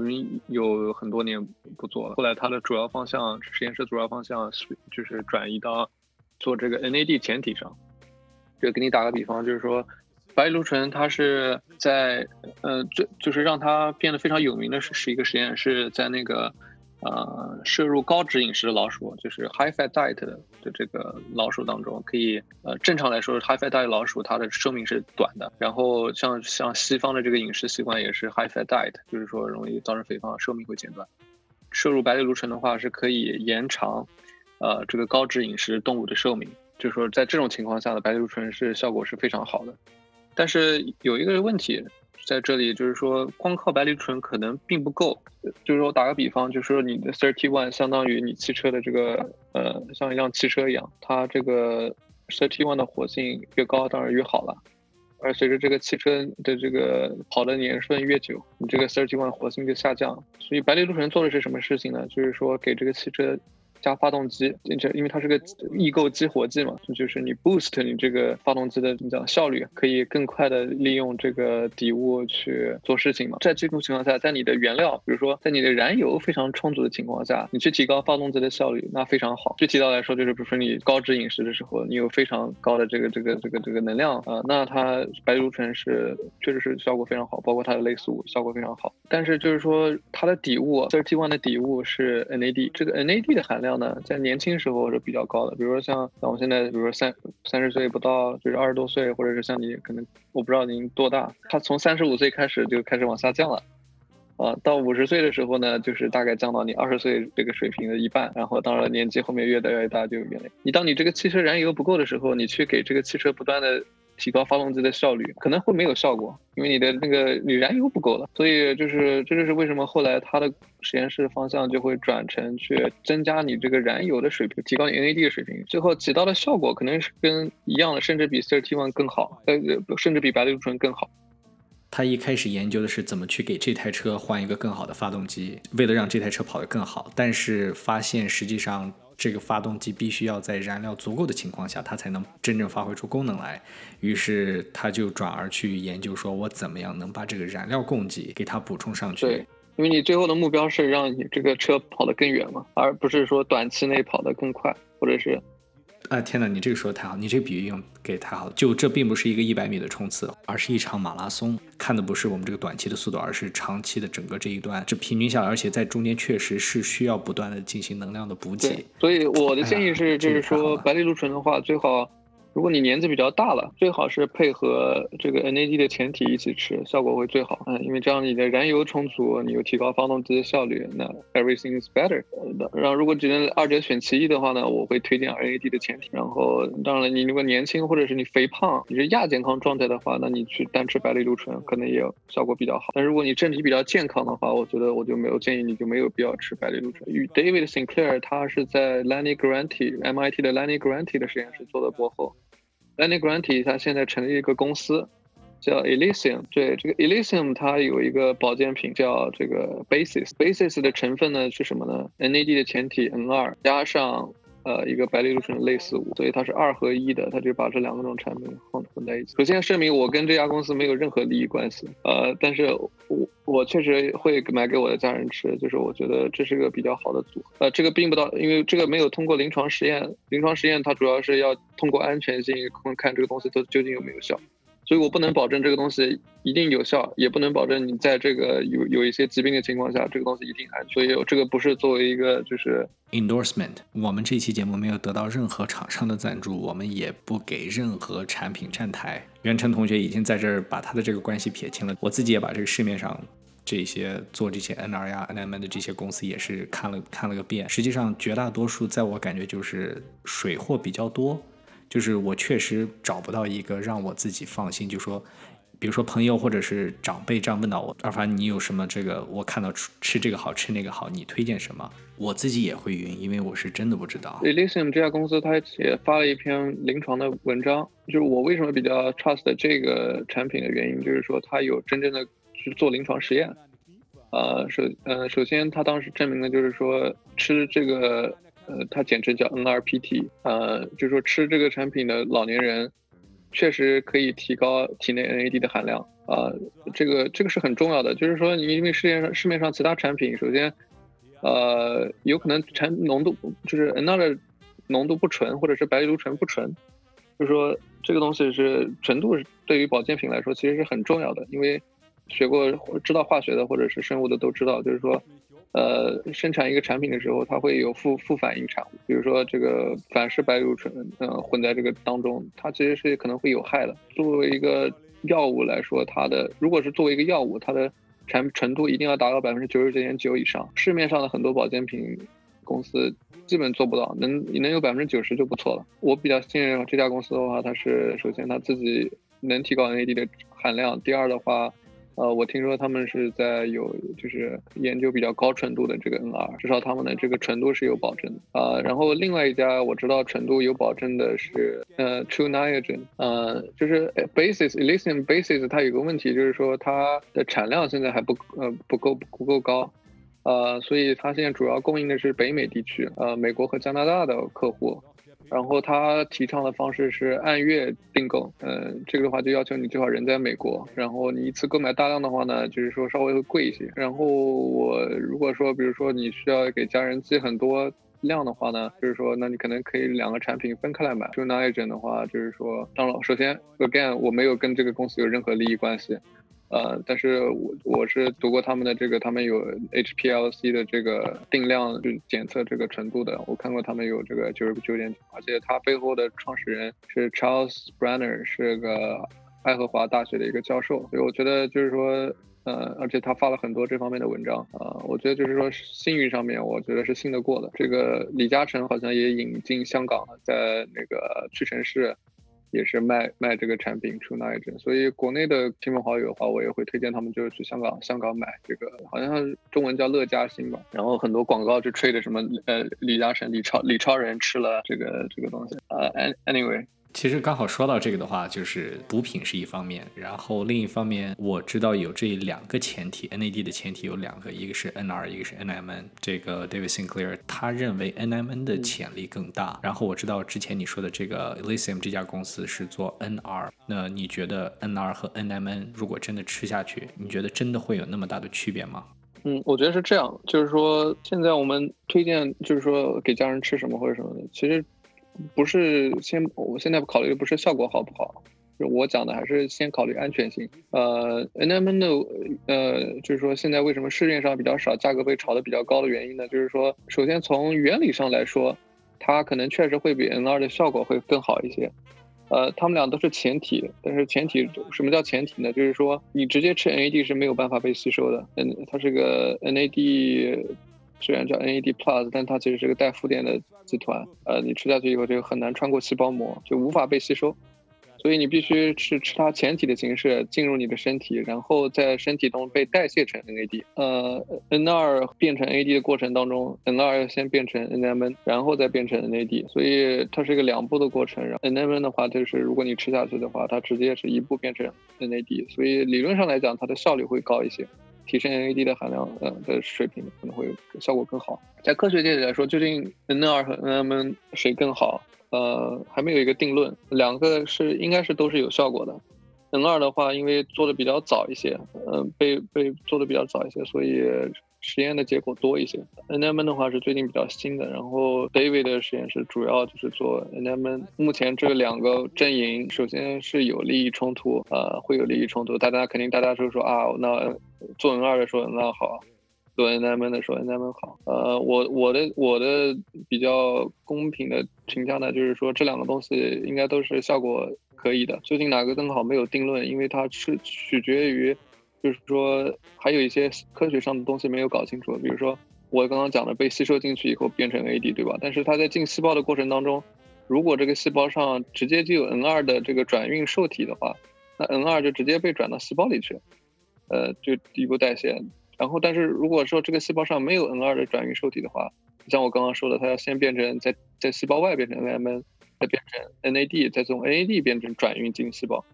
B: 有很多年不做了。后来他的主要方向，实验室主要方向是就是转移到做这个 NAD 前体上。就给你打个比方，就是说，白藜芦醇它是在呃，最就是让它变得非常有名的是是一个实验，室在那个。呃，摄入高脂饮食的老鼠，就是 high fat diet 的这个老鼠当中，可以呃，正常来说，high fat diet 老鼠它的寿命是短的。然后像像西方的这个饮食习惯也是 high fat diet，就是说容易造成肥胖，寿命会减短。摄入白藜芦醇的话是可以延长呃这个高脂饮食动物的寿命，就是说在这种情况下的白藜芦醇是效果是非常好的。但是有一个问题。在这里就是说，光靠白藜芦醇可能并不够。就是说，打个比方，就是说你的 thirty one 相当于你汽车的这个呃，像一辆汽车一样，它这个 thirty one 的活性越高，当然越好了。而随着这个汽车的这个跑的年份越久，你这个 thirty one 活性就下降。所以白藜芦醇做的是什么事情呢？就是说给这个汽车。加发动机，这因为它是个异构激活剂嘛，就是你 boost 你这个发动机的怎么讲效率，可以更快的利用这个底物去做事情嘛。在这种情况下，在你的原料，比如说在你的燃油非常充足的情况下，你去提高发动机的效率，那非常好。具体到来说，就是比如说你高脂饮食的时候，你有非常高的这个这个这个这个能量啊，那它白藜芦醇是确实是效果非常好，包括它的类似物效果非常好。但是就是说它的底物，thirty one 的底物是 NAD，这个 NAD 的含量。呢，在年轻时候是比较高的，比如说像像我现在，比如说三三十岁不到，就是二十多岁，或者是像你可能我不知道您多大，他从三十五岁开始就开始往下降了，啊，到五十岁的时候呢，就是大概降到你二十岁这个水平的一半，然后当然年纪后面越来越大就越累。你当你这个汽车燃油不够的时候，你去给这个汽车不断的。提高发动机的效率可能会没有效果，因为你的那个你燃油不够了，所以就是这就是为什么后来他的实验室方向就会转成去增加你这个燃油的水平，提高 NAD 的水平，最后起到的效果可能是跟一样的，甚至比 Thirty One 更好，呃，甚至比白藜芦醇更好。
A: 他一开始研究的是怎么去给这台车换一个更好的发动机，为了让这台车跑得更好，但是发现实际上。这个发动机必须要在燃料足够的情况下，它才能真正发挥出功能来。于是他就转而去研究，说我怎么样能把这个燃料供给给它补充上去。
B: 对，因为你最后的目标是让你这个车跑得更远嘛，而不是说短期内跑得更快，或者是。
A: 啊天哪，你这个说的太好，你这个比喻用给太好了。就这并不是一个一百米的冲刺，而是一场马拉松。看的不是我们这个短期的速度，而是长期的整个这一段，这平均下来，而且在中间确实是需要不断的进行能量的补给。
B: 所以我的建议是，就是说白藜芦醇的话，最好。如果你年纪比较大了，最好是配合这个 NAD 的前体一起吃，效果会最好。嗯，因为这样你的燃油充足，你又提高发动机的效率，那 everything is better。然后如果只能二者选其一的话呢，我会推荐 NAD 的前体。然后当然了，你如果年轻或者是你肥胖，你是亚健康状态的话，那你去单吃白藜芦醇可能也效果比较好。但如果你身体比较健康的话，我觉得我就没有建议你就没有必要吃白藜芦醇。与 David Sinclair 他是在 Lenny grant MIT 的 Lenny grant 的实验室做的博后。Lenny Grantey 他现在成立一个公司，叫 Elysium。对，这个 Elysium 它有一个保健品叫这个 Basis。Basis 的成分呢是什么呢？NAD 的前体 N2 加上。呃，一个白藜芦醇类似物，所以它是二合一的，它就把这两种产品混混在一起。首先声明，我跟这家公司没有任何利益关系，呃，但是我我确实会买给我的家人吃，就是我觉得这是个比较好的组合。呃，这个并不到，因为这个没有通过临床实验，临床实验它主要是要通过安全性看这个东西它究竟有没有效。所以我不能保证这个东西一定有效，也不能保证你在这个有有一些疾病的情况下，这个东西一定安全。所以这个不是作为一个就是
A: endorsement。我们这期节目没有得到任何厂商的赞助，我们也不给任何产品站台。袁成同学已经在这儿把他的这个关系撇清了。我自己也把这个市面上这些做这些 NR 呀、NMN 的这些公司也是看了看了个遍。实际上绝大多数在我感觉就是水货比较多。就是我确实找不到一个让我自己放心，就说比如说朋友或者是长辈这样问到我，二凡你有什么这个我看到吃吃这个好吃那个好，你推荐什么？我自己也会晕，因为我是真的不知道。
B: Elysium 这家公司，它也发了一篇临床的文章，就是我为什么比较 trust 这个产品的原因，就是说它有真正的去做临床实验。呃，首呃，首先它当时证明的就是说吃这个，呃，它简称叫 NRPT，呃，就是说吃这个产品的老年人，确实可以提高体内 NAD 的含量。啊，这个这个是很重要的，就是说你因为世界上市面上其他产品，首先。呃，有可能产浓度就是 N 二的浓度不纯，或者是白藜芦醇不纯，就是说这个东西是纯度对于保健品来说其实是很重要的，因为学过知道化学的或者是生物的都知道，就是说，呃，生产一个产品的时候，它会有副副反应产物，比如说这个反式白藜芦醇，嗯，混在这个当中，它其实是可能会有害的。作为一个药物来说，它的如果是作为一个药物，它的产纯度一定要达到百分之九十九点九以上，市面上的很多保健品公司基本做不到，能能有百分之九十就不错了。我比较信任这家公司的话，它是首先它自己能提高 NAD 的含量，第二的话。呃，我听说他们是在有就是研究比较高纯度的这个 NR，至少他们的这个纯度是有保证的啊。然后另外一家我知道纯度有保证的是呃 True Niagen，呃，就是 Basis Elysium Basis 它有个问题就是说它的产量现在还不呃不够不够高，呃，所以它现在主要供应的是北美地区，呃，美国和加拿大的客户。然后他提倡的方式是按月订购，嗯，这个的话就要求你最好人在美国，然后你一次购买大量的话呢，就是说稍微会贵一些。然后我如果说，比如说你需要给家人寄很多量的话呢，就是说，那你可能可以两个产品分开来买。就 n a g e n 的话，就是说，当然，首先 again 我没有跟这个公司有任何利益关系。呃，但是我我是读过他们的这个，他们有 HPLC 的这个定量就检测这个纯度的，我看过他们有这个九十九点九，而且他背后的创始人是 Charles Brenner，是个爱荷华大学的一个教授，所以我觉得就是说，呃，而且他发了很多这方面的文章，啊，我觉得就是说信誉上面，我觉得是信得过的。这个李嘉诚好像也引进香港了，在那个屈臣氏。也是卖卖这个产品出那一阵，所以国内的亲朋好友的话，我也会推荐他们就是去香港香港买这个，好像中文叫乐嘉欣吧。然后很多广告就吹的什么呃李嘉诚、李超、李超人吃了这个这个东西呃。Anyway。
A: 其实刚好说到这个的话，就是补品是一方面，然后另一方面我知道有这两个前提，NAD 的前提有两个，一个是 NR，一个是 NMN。这个 David Sinclair 他认为 NMN 的潜力更大。然后我知道之前你说的这个 Elysium 这家公司是做 NR，那你觉得 NR 和 NMN 如果真的吃下去，你觉得真的会有那么大的区别吗？
B: 嗯，我觉得是这样，就是说现在我们推荐就是说给家人吃什么或者什么的，其实。不是先，我现在考虑不是效果好不好，就我讲的还是先考虑安全性。呃，NMN 的，呃，就是说现在为什么市面上比较少，价格被炒得比较高的原因呢？就是说，首先从原理上来说，它可能确实会比 N2 的效果会更好一些。呃，他们俩都是前体，但是前体什么叫前体呢？就是说你直接吃 NAD 是没有办法被吸收的。嗯，它是个 NAD。虽然叫 NAD Plus，但它其实是个带负电的集团。呃，你吃下去以后就很难穿过细胞膜，就无法被吸收。所以你必须是吃它前体的形式进入你的身体，然后在身体中被代谢成 NAD。呃，N2 变成 NAD 的过程当中，N2 要先变成 NMN，然后再变成 NAD。所以它是一个两步的过程。然后 NMN 的话，就是如果你吃下去的话，它直接是一步变成 NAD。所以理论上来讲，它的效率会高一些。提升 NAD 的含量，呃的水平可能会效果更好。在科学界里来说，究竟 N 二和 NMN 谁更好？呃，还没有一个定论。两个是应该是都是有效果的。N 二的话，因为做的比较早一些，嗯，被被做的比较早一些，所以。实验的结果多一些，NMN 的话是最近比较新的，然后 David 的实验室主要就是做 NMN。目前这两个阵营首先是有利益冲突，呃，会有利益冲突。大家肯定大家就说啊，那做 N 二的说 N 二好，做 NMN 的说 NMN 好。呃，我我的我的比较公平的评价呢，就是说这两个东西应该都是效果可以的，究竟哪个更好没有定论，因为它是取决于。就是说，还有一些科学上的东西没有搞清楚，比如说我刚刚讲的被吸收进去以后变成 AD，对吧？但是它在进细胞的过程当中，如果这个细胞上直接就有 N2 的这个转运受体的话，那 N 二就直接被转到细胞里去，呃，就一步代谢。然后，但是如果说这个细胞上没有 N 二的转运受体的话，像我刚刚说的，它要先变成在在细胞外变成 NMN，再变成 NAD，再从 NAD 变成转运进细胞，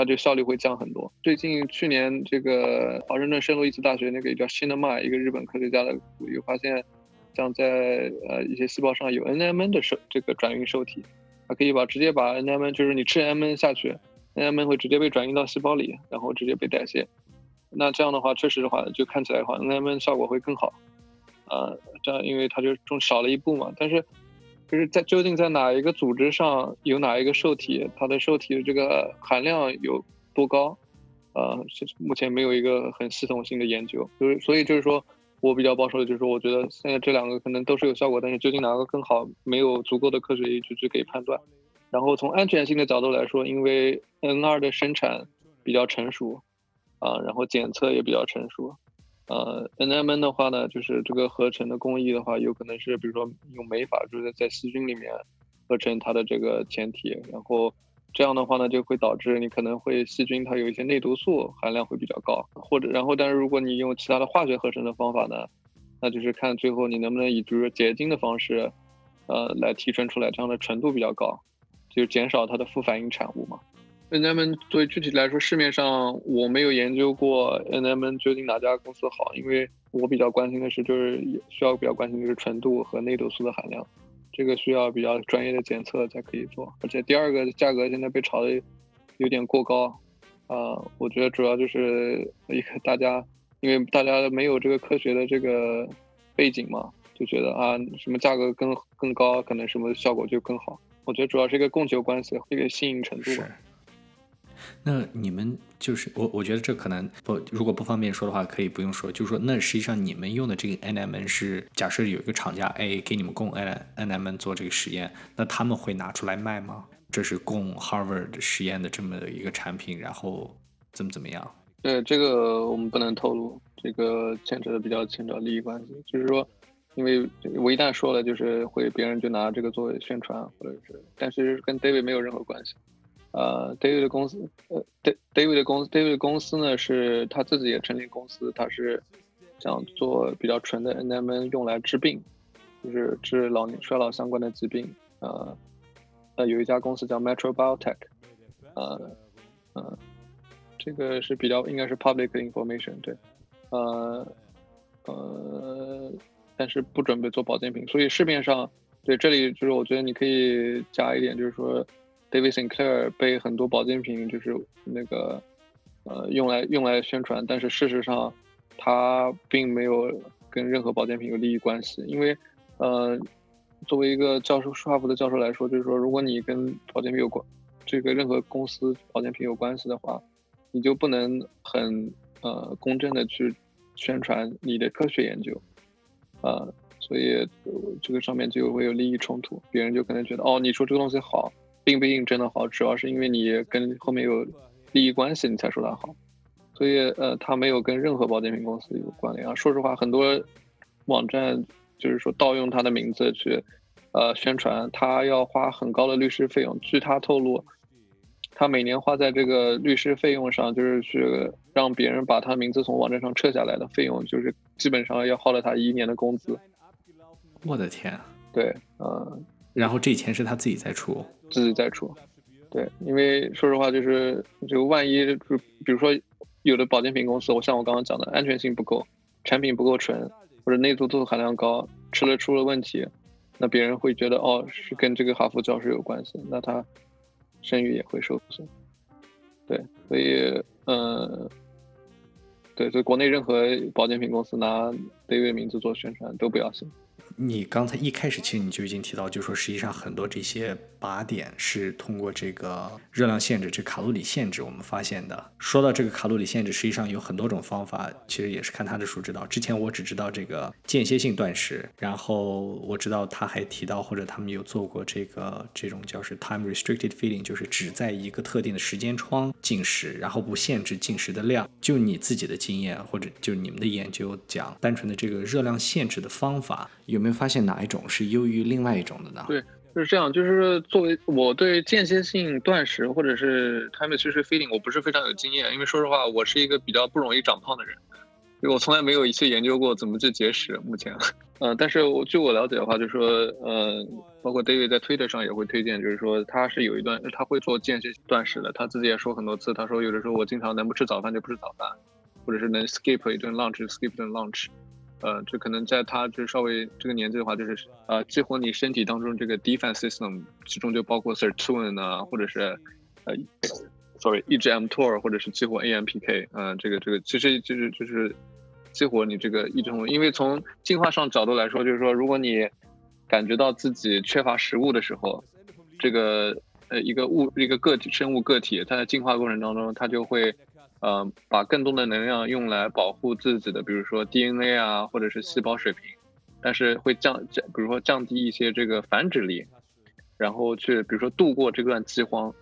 B: 它就效率会降很多。最近去年这个华盛顿圣路易斯大学那个叫 Shinama 一个日本科学家的有发现，像在呃一些细胞上有 NMN 的受这个转运受体，它可以把直接把 NMN 就是你吃 NMN 下去，NMN 会直接被转运到细胞里，然后直接被代谢。那这样的话，确实的话，就看起来的话，NMN 效果会更好，啊，这样因为它就中少了一步嘛。但是，就是在究竟在哪一个组织上有哪一个受体，它的受体的这个含量有多高，呃，目前没有一个很系统性的研究。就是所以就是说我比较保守的就是说，我觉得现在这两个可能都是有效果，但是究竟哪个更好，没有足够的科学依据去给判断。然后从安全性的角度来说，因为 N2 的生产比较成熟。啊，然后检测也比较成熟，呃，NMN 的话呢，就是这个合成的工艺的话，有可能是比如说用酶法，就是在细菌里面合成它的这个前体，然后这样的话呢，就会导致你可能会细菌它有一些内毒素含量会比较高，或者然后但是如果你用其他的化学合成的方法呢，那就是看最后你能不能以比如说结晶的方式，呃，来提纯出来，这样的纯度比较高，就减少它的副反应产物嘛。NMN 作为具体来说，市面上我没有研究过 NMN 究竟哪家公司好，因为我比较关心的是，就是需要比较关心的是纯度和内毒素的含量，这个需要比较专业的检测才可以做。而且第二个价格现在被炒的有点过高，啊，我觉得主要就是一个大家因为大家没有这个科学的这个背景嘛，就觉得啊什么价格更更高，可能什么效果就更好。我觉得主要是一个供求关系，一个吸引程度吧。
A: 那你们就是我，我觉得这可能不，如果不方便说的话，可以不用说。就是说，那实际上你们用的这个 NMN 是假设有一个厂家 A 给你们供 N NMN 做这个实验，那他们会拿出来卖吗？这是供 Harvard 实验的这么一个产品，然后怎么怎么样？
B: 对，这个我们不能透露，这个牵扯的比较牵扯利益关系。就是说，因为我一旦说了，就是会别人就拿这个作为宣传，或者是，但是跟 David 没有任何关系。呃，David 的公司，呃，David 的公司，David 的公司呢是他自己也成立公司，他是想做比较纯的 NMN 用来治病，就是治老年衰老相关的疾病。呃，呃，有一家公司叫 Metro Biotech，呃，呃，这个是比较应该是 public information，对，呃，呃，但是不准备做保健品，所以市面上，对，这里就是我觉得你可以加一点，就是说。David Sinclair 被很多保健品就是那个呃用来用来宣传，但是事实上他并没有跟任何保健品有利益关系。因为呃作为一个教授，舒哈佛的教授来说，就是说如果你跟保健品有关，这个任何公司保健品有关系的话，你就不能很呃公正的去宣传你的科学研究，呃，所以这个上面就会有利益冲突，别人就可能觉得哦你说这个东西好。并不一定真的好，主要是因为你跟后面有利益关系，你才说它好。所以，呃，它没有跟任何保健品公司有关联啊。说实话，很多网站就是说盗用它的名字去，呃，宣传，他要花很高的律师费用。据他透露，他每年花在这个律师费用上，就是去让别人把他名字从网站上撤下来的费用，就是基本上要耗了他一年的工资。
A: 我的天！
B: 对，嗯。
A: 然后这钱是他自己在出，
B: 自己在出，对，因为说实话，就是这个万一，就比如说有的保健品公司，我像我刚刚讲的，安全性不够，产品不够纯，或者内毒素含量高，吃了出了问题，那别人会觉得哦，是跟这个哈佛教授有关系，那他声誉也会受损。对，所以，嗯，对，所以国内任何保健品公司拿 David 名字做宣传都不要信。
A: 你刚才一开始其实你就已经提到，就说实际上很多这些靶点是通过这个热量限制、这卡路里限制我们发现的。说到这个卡路里限制，实际上有很多种方法，其实也是看他的书知道。之前我只知道这个间歇性断食，然后我知道他还提到或者他们有做过这个这种叫是 time restricted feeding，就是只在一个特定的时间窗进食，然后不限制进食的量。就你自己的经验或者就你们的研究讲，单纯的这个热量限制的方法有没有？发现哪一种是优于另外一种的呢？
B: 对，就是这样，就是作为我对间歇性断食或者是 time restricted feeding 我不是非常有经验，因为说实话，我是一个比较不容易长胖的人，因为我从来没有一次研究过怎么去节食。目前，嗯，但是我据我了解的话，就是说，呃，包括 David 在 Twitter 上也会推荐，就是说他是有一段他会做间歇断食的，他自己也说很多次，他说有的时候我经常能不吃早饭就不吃早饭，或者是能 skip 一顿 lunch，skip 一顿 lunch。呃，就可能在他就是稍微这个年纪的话，就是呃，激活你身体当中这个 defense system，其中就包括 sirtuin 啊，或者是呃，sorry，抑制 mTOR，或者是激活 AMPK，嗯，这个这个其实就是就是激活你这个抑制，因为从进化上角度来说，就是说如果你感觉到自己缺乏食物的时候，这个呃一个物一个个体生物个体，它在进化过程当中，它就会。呃，把更多的能量用来保护自己的，比如说 DNA 啊，或者是细胞水平，但是会降降，比如说降低一些这个繁殖力，然后去比如说度过这段饥荒，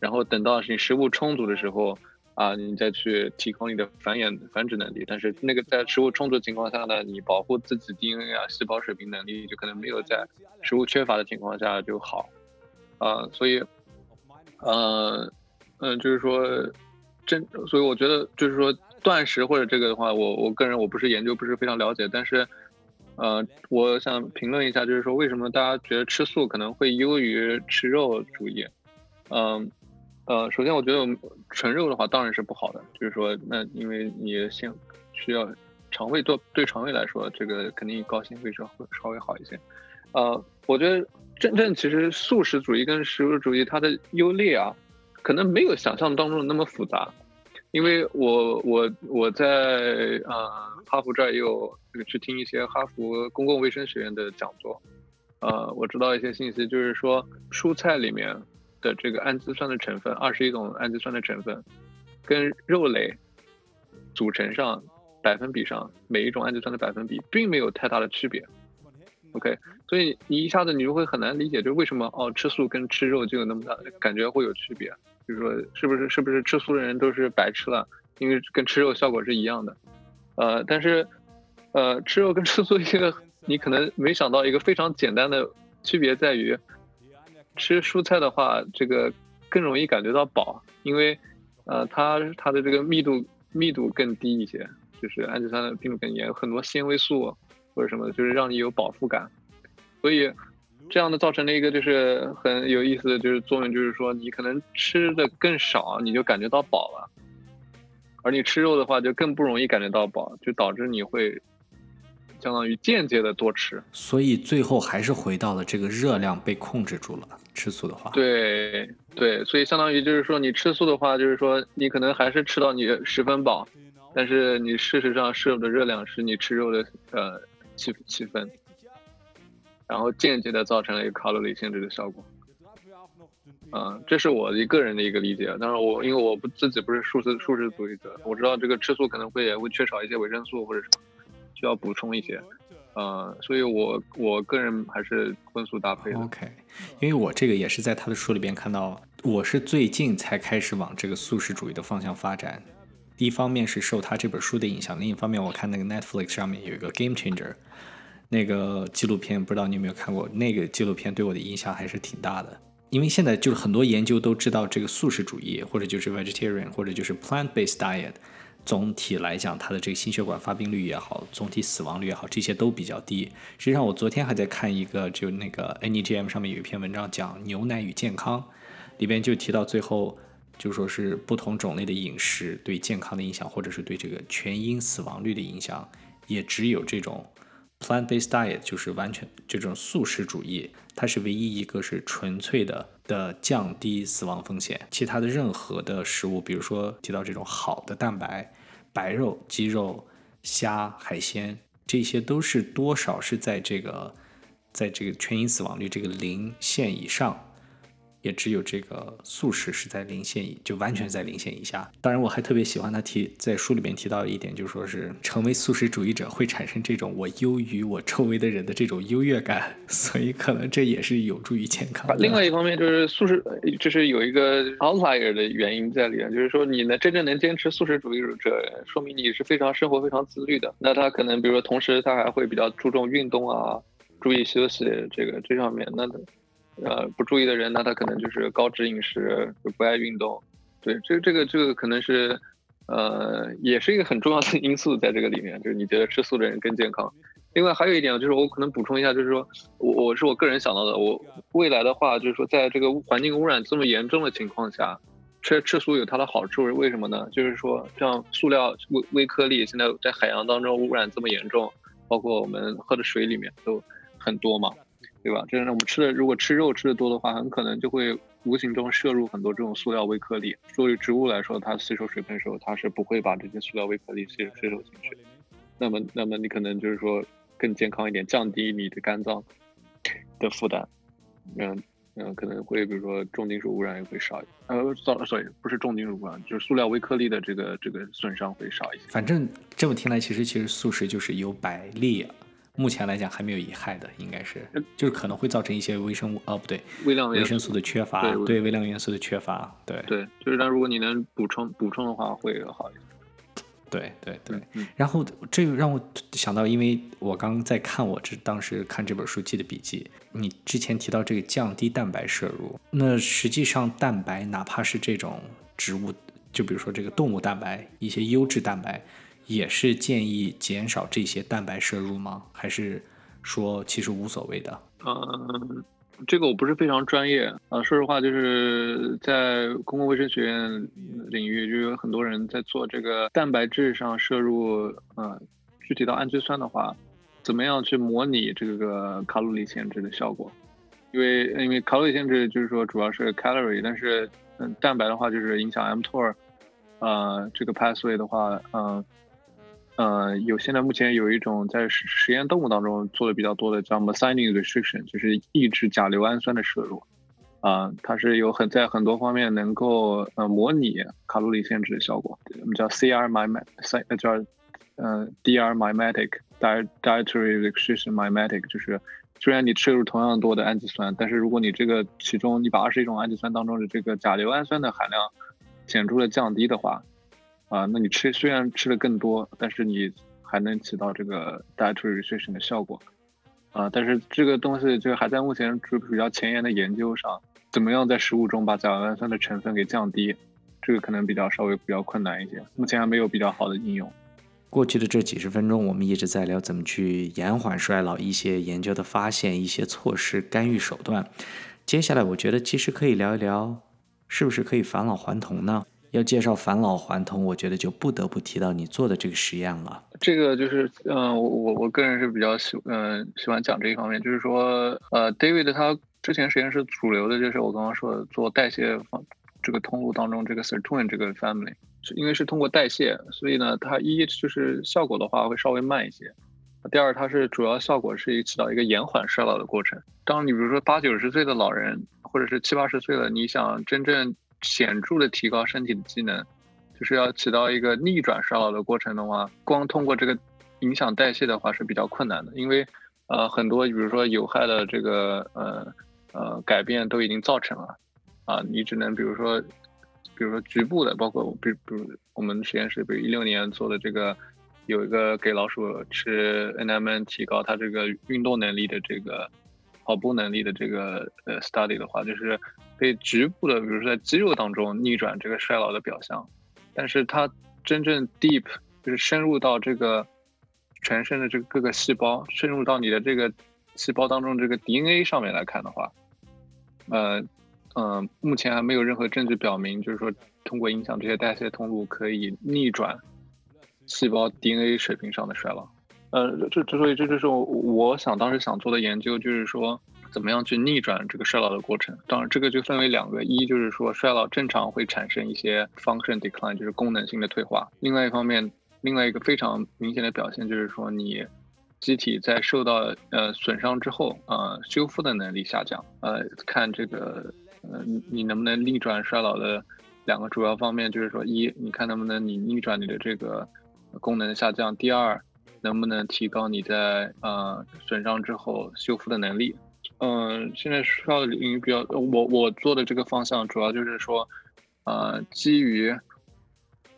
B: 然后等到你食物充足的时候啊，你再去提高你的繁衍繁殖能力。但是那个在食物充足情况下呢，你保护自己 DNA 啊细胞水平能力就可能没有在食物缺乏的情况下就好，啊，所以，呃，嗯，就是说。真，所以我觉得就是说断食或者这个的话，我我个人我不是研究不是非常了解，但是，呃，我想评论一下，就是说为什么大家觉得吃素可能会优于吃肉主义？嗯，呃，首先我觉得纯肉的话当然是不好的，就是说那因为你先需要肠胃做对肠胃来说，这个肯定高纤会稍会稍微好一些。呃，我觉得真正其实素食主义跟食物主义它的优劣啊。可能没有想象当中的那么复杂，因为我我我在呃哈佛这儿也有去听一些哈佛公共卫生学院的讲座，呃，我知道一些信息，就是说蔬菜里面的这个氨基酸的成分，二十一种氨基酸的成分，跟肉类组成上百分比上每一种氨基酸的百分比并没有太大的区别。OK，所以你一下子你就会很难理解，就为什么哦吃素跟吃肉就有那么大感觉会有区别。就是说，是不是是不是吃素的人都是白吃了？因为跟吃肉效果是一样的。呃，但是，呃，吃肉跟吃素 一个你可能没想到一个非常简单的区别在于，吃蔬菜的话，这个更容易感觉到饱，因为呃，它它的这个密度密度更低一些，就是氨基酸的密度更低，很多纤维素或者什么，就是让你有饱腹感，所以。这样的造成了一个就是很有意思的就是作用，就是说你可能吃的更少，你就感觉到饱了，而你吃肉的话就更不容易感觉到饱，就导致你会相当于间接的多吃。
A: 所以最后还是回到了这个热量被控制住了。吃素的话，
B: 对对，所以相当于就是说你吃素的话，就是说你可能还是吃到你十分饱，但是你事实上摄入的热量是你吃肉的呃七七分。然后间接的造成了一个卡路里限制的效果，嗯，这是我一个人的一个理解。当然，我因为我不自己不是素食素食主义者，我知道这个吃素可能会也会缺少一些维生素或者什么，需要补充一些，呃，所以我我个人还是荤素搭配的。
A: OK，因为我这个也是在他的书里边看到，我是最近才开始往这个素食主义的方向发展。第一方面是受他这本书的影响，另一方面我看那个 Netflix 上面有一个 Game Changer。那个纪录片不知道你有没有看过？那个纪录片对我的影响还是挺大的，因为现在就是很多研究都知道，这个素食主义或者就是 vegetarian 或者就是 plant-based diet，总体来讲，它的这个心血管发病率也好，总体死亡率也好，这些都比较低。实际上，我昨天还在看一个，就那个 NEJM 上面有一篇文章讲牛奶与健康，里边就提到最后就说是不同种类的饮食对健康的影响，或者是对这个全因死亡率的影响，也只有这种。Plant-based diet 就是完全这种素食主义，它是唯一一个是纯粹的的降低死亡风险。其他的任何的食物，比如说提到这种好的蛋白，白肉、鸡肉、虾、海鲜，这些都是多少是在这个在这个全因死亡率这个零线以上。也只有这个素食是在零线，就完全在零线以下。当然，我还特别喜欢他提在书里面提到一点，就是说是成为素食主义者会产生这种我优于我周围的人的这种优越感，所以可能这也是有助于健康。
B: 另外一方面就是素食，就是有一个 outlier 的原因在里面，就是说你能真正能坚持素食主义者，说明你是非常生活非常自律的。那他可能比如说同时他还会比较注重运动啊，注意休息这个这上面，那呃不注意的人，那他可能就是高脂饮食，就不爱运动。对，这这个这个可能是，呃，也是一个很重要的 因素在这个里面，就是你觉得吃素的人更健康。另外还有一点就是我可能补充一下，就是说我我是我个人想到的，我未来的话就是说，在这个环境污染这么严重的情况下，吃吃素有它的好处，是为什么呢？就是说像塑料微微颗粒现在在海洋当中污染这么严重，包括我们喝的水里面都很多嘛，对吧？就是我们吃的如果吃肉吃的多的话，很可能就会。无形中摄入很多这种塑料微颗粒。作为植物来说，它吸收水分的时候，它是不会把这些塑料微颗粒吸吸收进去。那么，那么你可能就是说更健康一点，降低你的肝脏的负担。嗯嗯，可能会比如说重金属污染也会少一点。呃，sorry，不是重金属污染，就是塑料微颗粒的这个这个损伤会少一些。
A: 反正这么听来，其实其实素食就是有百利。目前来讲还没有遗害的，应该是就是可能会造成一些微生物哦不对，
B: 微量
A: 维生素的缺乏，对微量元素的缺乏，对
B: 对，就是但如果你能补充补充的话会好一点。
A: 对对对，然后这个让我想到，因为我刚在看我这当时看这本书记的笔记，你之前提到这个降低蛋白摄入，那实际上蛋白哪怕是这种植物，就比如说这个动物蛋白，一些优质蛋白。也是建议减少这些蛋白摄入吗？还是说其实无所谓的？
B: 嗯，这个我不是非常专业啊。说实话，就是在公共卫生学院领域，就有很多人在做这个蛋白质上摄入，嗯，具体到氨基酸的话，怎么样去模拟这个卡路里限制的效果？因为因为卡路里限制就是说主要是 calorie，但是嗯，蛋白的话就是影响 mTOR，呃，这个 pathway 的话，嗯。呃有现在目前有一种在实实验动物当中做的比较多的叫 m e s i n i n g restriction，就是抑制甲硫氨酸的摄入。啊，它是有很在很多方面能够呃模拟卡路里限制的效果。我们叫 CR mimetic，叫呃 DR mimetic，dietary restriction mimetic，就是虽然你摄入同样多的氨基酸，但是如果你这个其中你把二十一种氨基酸当中的这个甲硫氨酸的含量显著的降低的话。啊，那你吃虽然吃的更多，但是你还能起到这个 dietary restriction 的效果，啊，但是这个东西就还在目前就比较前沿的研究上，怎么样在食物中把甲氨酸的成分给降低，这个可能比较稍微比较困难一些，目前还没有比较好的应用。
A: 过去的这几十分钟，我们一直在聊怎么去延缓衰老，一些研究的发现，一些措施干预手段。接下来，我觉得其实可以聊一聊，是不是可以返老还童呢？要介绍返老还童，我觉得就不得不提到你做的这个实验了。
B: 这个就是，嗯，我我我个人是比较喜，嗯，喜欢讲这一方面。就是说，呃，David 他之前实验室主流的就是我刚刚说的做代谢方这个通路当中这个 Sirtuin 这个 family，是因为是通过代谢，所以呢，它一就是效果的话会稍微慢一些。第二，它是主要效果是起到一个延缓衰老的过程。当你比如说八九十岁的老人，或者是七八十岁了，你想真正显著的提高身体的机能，就是要起到一个逆转衰老的过程的话，光通过这个影响代谢的话是比较困难的，因为呃很多比如说有害的这个呃呃改变都已经造成了，啊，你只能比如说比如说局部的，包括比比如我们实验室比如一六年做的这个有一个给老鼠吃 N M N 提高它这个运动能力的这个跑步能力的这个呃 study 的话，就是。可以局部的，比如说在肌肉当中逆转这个衰老的表象，但是它真正 deep 就是深入到这个全身的这个各个细胞，深入到你的这个细胞当中这个 DNA 上面来看的话，呃，嗯，目前还没有任何证据表明，就是说通过影响这些代谢通路可以逆转细胞 DNA 水平上的衰老。呃，这之所以这就是我想当时想做的研究，就是说。怎么样去逆转这个衰老的过程？当然，这个就分为两个：一就是说衰老正常会产生一些 function decline，就是功能性的退化；另外一方面，另外一个非常明显的表现就是说你机体在受到呃损伤之后，呃修复的能力下降。呃，看这个呃你能不能逆转衰老的两个主要方面就是说：一，你看能不能你逆转你的这个功能下降；第二，能不能提高你在呃损伤之后修复的能力。嗯，现在需要的领域比较，我我做的这个方向主要就是说，呃，基于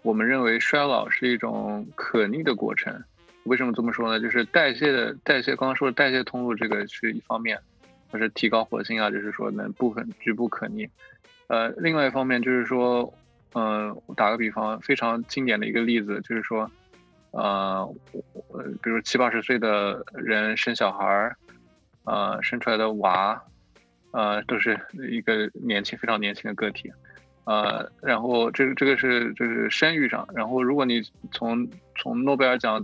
B: 我们认为衰老是一种可逆的过程。为什么这么说呢？就是代谢的代谢，刚刚说的代谢通路这个是一方面，或者提高活性啊，就是说能部分局部可逆。呃，另外一方面就是说，嗯，打个比方，非常经典的一个例子就是说，呃，比如七八十岁的人生小孩儿，呃，生出来的娃，呃，都是一个年轻非常年轻的个体，呃，然后这个这个是就是生育上，然后如果你从从诺贝尔奖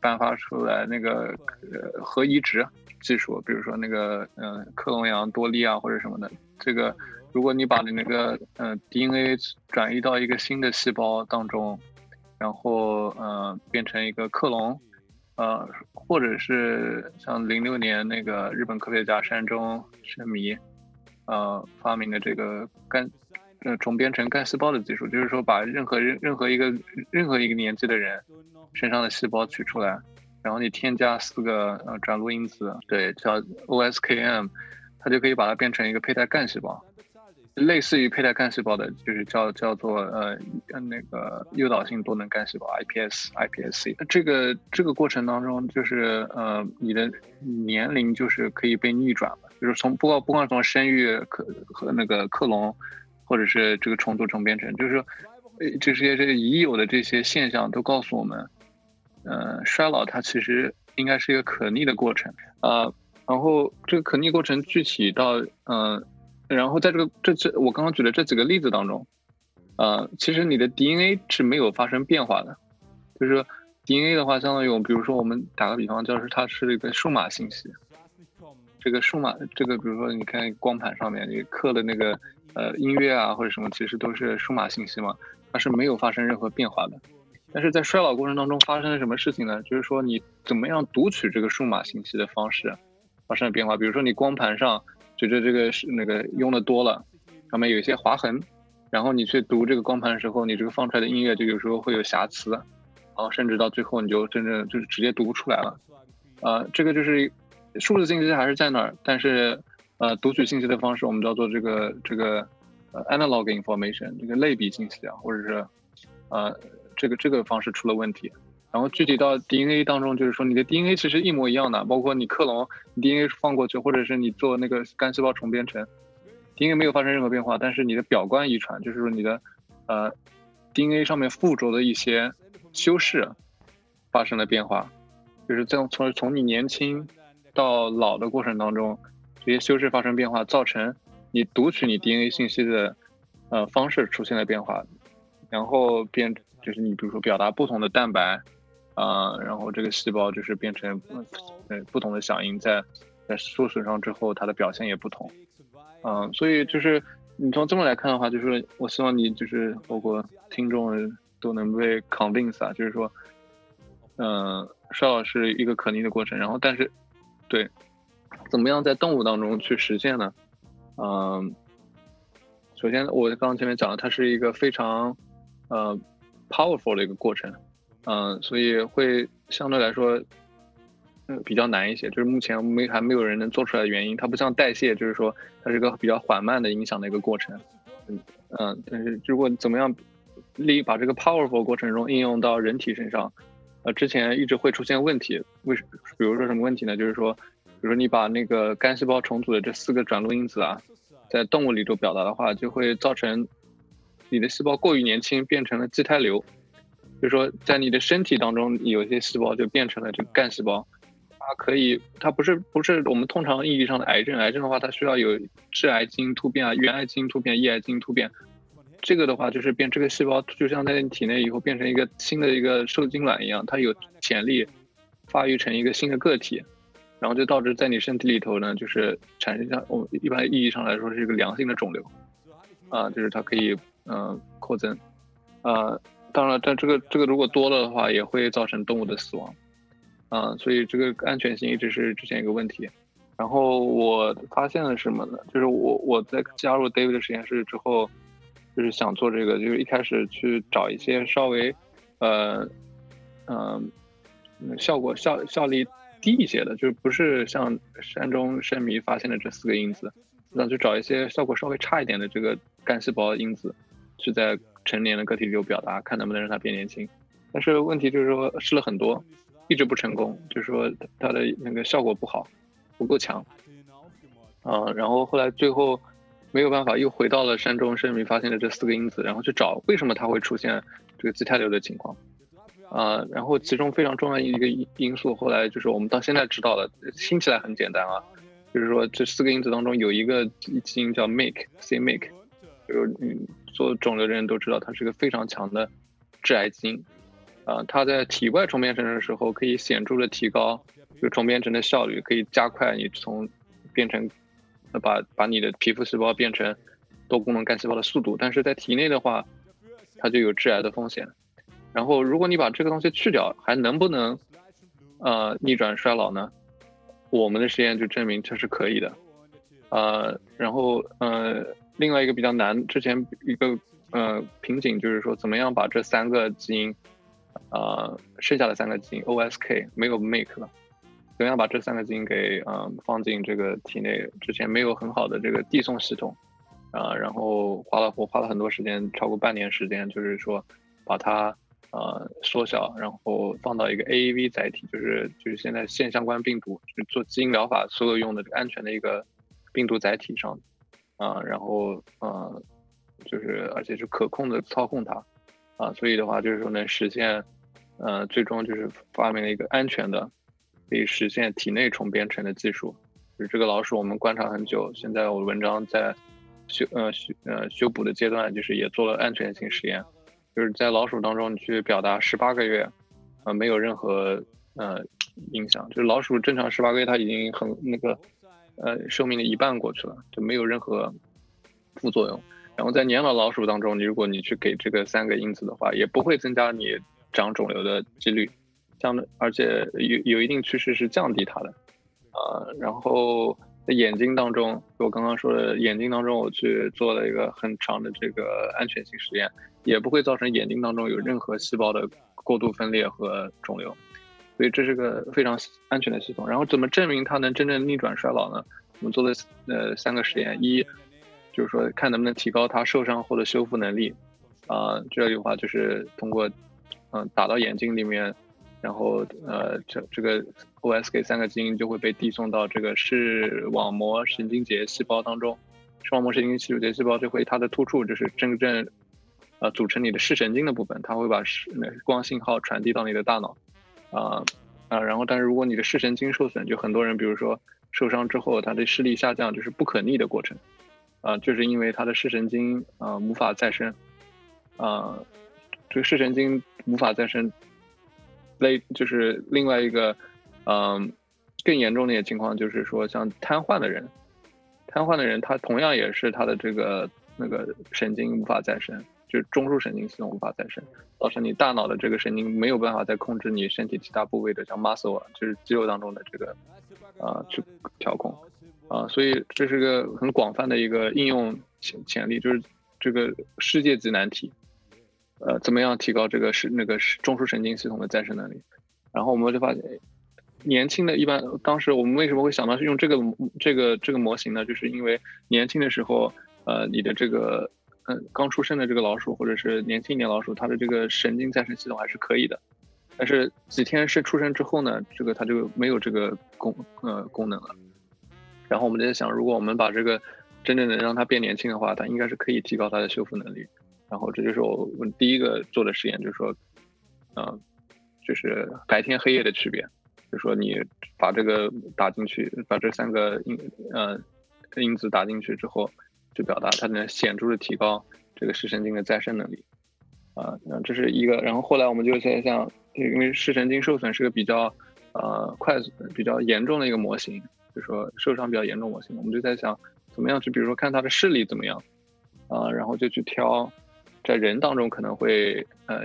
B: 颁发出来那个呃核移植技术，比如说那个嗯克隆羊多利啊或者什么的，这个。如果你把你那个呃 DNA 转移到一个新的细胞当中，然后呃变成一个克隆，呃或者是像零六年那个日本科学家山中伸弥，呃发明的这个干呃重编程干细胞的技术，就是说把任何任任何一个任何一个年纪的人身上的细胞取出来，然后你添加四个呃转录因子，对，叫 OSKM，它就可以把它变成一个胚胎干细胞。类似于胚胎干细胞的，就是叫叫做呃那个诱导性多能干细胞 iPS iPSC。这个这个过程当中，就是呃你的年龄就是可以被逆转了，就是从不光不光从生育克和那个克隆，或者是这个重组重编程，就是说这些这个已有的这些现象都告诉我们，呃衰老它其实应该是一个可逆的过程啊。然后这个可逆过程具体到嗯。然后在这个这这我刚刚举的这几个例子当中，呃，其实你的 DNA 是没有发生变化的，就是 DNA 的话，相当于我比如说我们打个比方，就是它是一个数码信息，这个数码这个比如说你看光盘上面你刻的那个呃音乐啊或者什么，其实都是数码信息嘛，它是没有发生任何变化的。但是在衰老过程当中发生了什么事情呢？就是说你怎么样读取这个数码信息的方式发生了变化，比如说你光盘上。觉得这个是那个用的多了，上面有一些划痕，然后你去读这个光盘的时候，你这个放出来的音乐就有时候会有瑕疵，然后甚至到最后你就真正就是直接读不出来了。呃，这个就是数字信息还是在那儿，但是呃读取信息的方式我们叫做这个这个呃 analog information 这个类比信息啊，或者是呃这个这个方式出了问题。然后具体到 DNA 当中，就是说你的 DNA 其实一模一样的，包括你克隆 DNA 放过去，或者是你做那个干细胞重编程，DNA 没有发生任何变化，但是你的表观遗传，就是说你的呃 DNA 上面附着的一些修饰发生了变化，就是在从从你年轻到老的过程当中，这些修饰发生变化，造成你读取你 DNA 信息的呃方式出现了变化，然后变就是你比如说表达不同的蛋白。啊，然后这个细胞就是变成呃不同的响应，在在受损伤之后，它的表现也不同。嗯，所以就是你从这么来看的话，就是我希望你就是包括听众都能被 convince 啊，就是说，嗯，衰老是一个可逆的过程。然后，但是对，怎么样在动物当中去实现呢？嗯，首先我刚刚前面讲了，它是一个非常呃 powerful 的一个过程。嗯，所以会相对来说，嗯，比较难一些。就是目前没还没有人能做出来的原因，它不像代谢，就是说它是个比较缓慢的影响的一个过程。嗯嗯，但是如果怎么样力把这个 powerful 过程中应用到人体身上，呃，之前一直会出现问题。为什？比如说什么问题呢？就是说，比如说你把那个干细胞重组的这四个转录因子啊，在动物里头表达的话，就会造成你的细胞过于年轻，变成了畸胎瘤。就是说，在你的身体当中，有一些细胞就变成了这个干细胞，它可以，它不是不是我们通常意义上的癌症。癌症的话，它需要有致癌基因突变啊、原癌基因突变、抑癌基因突变。这个的话，就是变这个细胞就像在你体内以后变成一个新的一个受精卵一样，它有潜力发育成一个新的个体，然后就导致在你身体里头呢，就是产生像我们一般意义上来说是一个良性的肿瘤啊，就是它可以嗯扩增啊。当然，但这个这个如果多了的话，也会造成动物的死亡，嗯，所以这个安全性一直是之前一个问题。然后我发现了什么呢？就是我我在加入 David 的实验室之后，就是想做这个，就是一开始去找一些稍微，呃，嗯，效果效效力低一些的，就是不是像山中深迷发现的这四个因子，那就找一些效果稍微差一点的这个干细胞因子，去在。成年的个体有表达，看能不能让它变年轻，但是问题就是说试了很多，一直不成功，就是说它的那个效果不好，不够强，啊，然后后来最后没有办法，又回到了山中，生命发现了这四个因子，然后去找为什么它会出现这个自肽瘤的情况。啊，然后其中非常重要一个因因素，后来就是我们到现在知道了，听起来很简单啊，就是说这四个因子当中有一个基因叫 MAKE，c-MAKE，就是嗯，做肿瘤的人都知道它是个非常强的致癌基因，啊，它在体外重编程的时候可以显著的提高就重编程的效率，可以加快你从变成把把你的皮肤细胞变成多功能干细胞的速度，但是在体内的话，它就有致癌的风险。然后，如果你把这个东西去掉，还能不能，呃，逆转衰老呢？我们的实验就证明这是可以的，呃，然后，呃，另外一个比较难，之前一个呃瓶颈就是说，怎么样把这三个基因，呃，剩下的三个基因 OSK 没有 make 了，怎么样把这三个基因给嗯放进这个体内？之前没有很好的这个递送系统，啊，然后花了我花了很多时间，超过半年时间，就是说把它。呃，缩小，然后放到一个 AAV 载体，就是就是现在线相关病毒，就是做基因疗法所有用的这个安全的一个病毒载体上，啊，然后呃，就是而且是可控的操控它，啊，所以的话就是说能实现，呃，最终就是发明了一个安全的，可以实现体内重编程的技术。就是这个老鼠我们观察很久，现在我文章在修呃修呃修补的阶段，就是也做了安全性实验。就是在老鼠当中，你去表达十八个月，呃，没有任何呃影响。就是老鼠正常十八个月，它已经很那个，呃，寿命的一半过去了，就没有任何副作用。然后在年老老鼠当中，你如果你去给这个三个因子的话，也不会增加你长肿瘤的几率，降的，而且有有一定趋势是降低它的，呃，然后。眼睛当中，我刚刚说的眼睛当中，我去做了一个很长的这个安全性实验，也不会造成眼睛当中有任何细胞的过度分裂和肿瘤，所以这是个非常安全的系统。然后怎么证明它能真正逆转衰老呢？我们做了呃三个实验，一就是说看能不能提高它受伤后的修复能力，啊，这里的话就是通过嗯打到眼睛里面。然后，呃，这这个 OSK 三个基因就会被递送到这个视网膜神经节细胞当中，视网膜神经节细胞就会它的突触就是真正，呃，组成你的视神经的部分，它会把视光信号传递到你的大脑，啊啊，然后但是如果你的视神经受损，就很多人比如说受伤之后，他的视力下降就是不可逆的过程，啊，就是因为他的视神经啊无法再生，啊，这个视神经无法再生。类就是另外一个，嗯，更严重的一些情况，就是说像瘫痪的人，瘫痪的人他同样也是他的这个那个神经无法再生，就是中枢神经系统无法再生，造成你大脑的这个神经没有办法再控制你身体其他部位的，像 muscle 啊，就是肌肉当中的这个，啊，去调控，啊，所以这是个很广泛的一个应用潜潜力，就是这个世界级难题。呃，怎么样提高这个是那个是中枢神经系统的再生能力？然后我们就发现，年轻的一般，当时我们为什么会想到是用这个这个这个模型呢？就是因为年轻的时候，呃，你的这个嗯刚出生的这个老鼠或者是年轻一点老鼠，它的这个神经再生系统还是可以的。但是几天是出生之后呢，这个它就没有这个功呃功能了。然后我们在想，如果我们把这个真正的让它变年轻的话，它应该是可以提高它的修复能力。然后这就是我们第一个做的实验，就是说，嗯，就是白天黑夜的区别，就是说你把这个打进去，把这三个因呃因子打进去之后，去表达它能显著的提高这个视神经的再生能力，啊，那这是一个。然后后来我们就在想，因为视神经受损是个比较呃快速、比较严重的一个模型，就是说受伤比较严重模型，我们就在想怎么样去，比如说看他的视力怎么样，啊，然后就去挑。在人当中可能会呃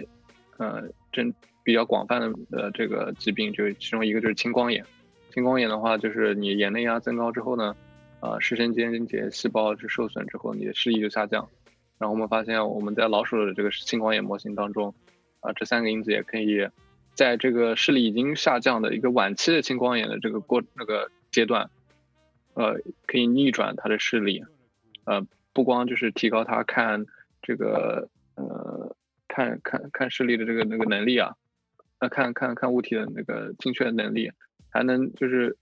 B: 呃，真比较广泛的呃这个疾病，就是其中一个就是青光眼。青光眼的话，就是你眼内压增高之后呢，啊视神经节细胞是受损之后，你的视力就下降。然后我们发现我们在老鼠的这个青光眼模型当中，啊这三个因子也可以在这个视力已经下降的一个晚期的青光眼的这个过那个阶段，呃可以逆转它的视力，呃不光就是提高它看。这个呃，看看看视力的这个那个能力啊，那看看看物体的那个精确能力，还能就是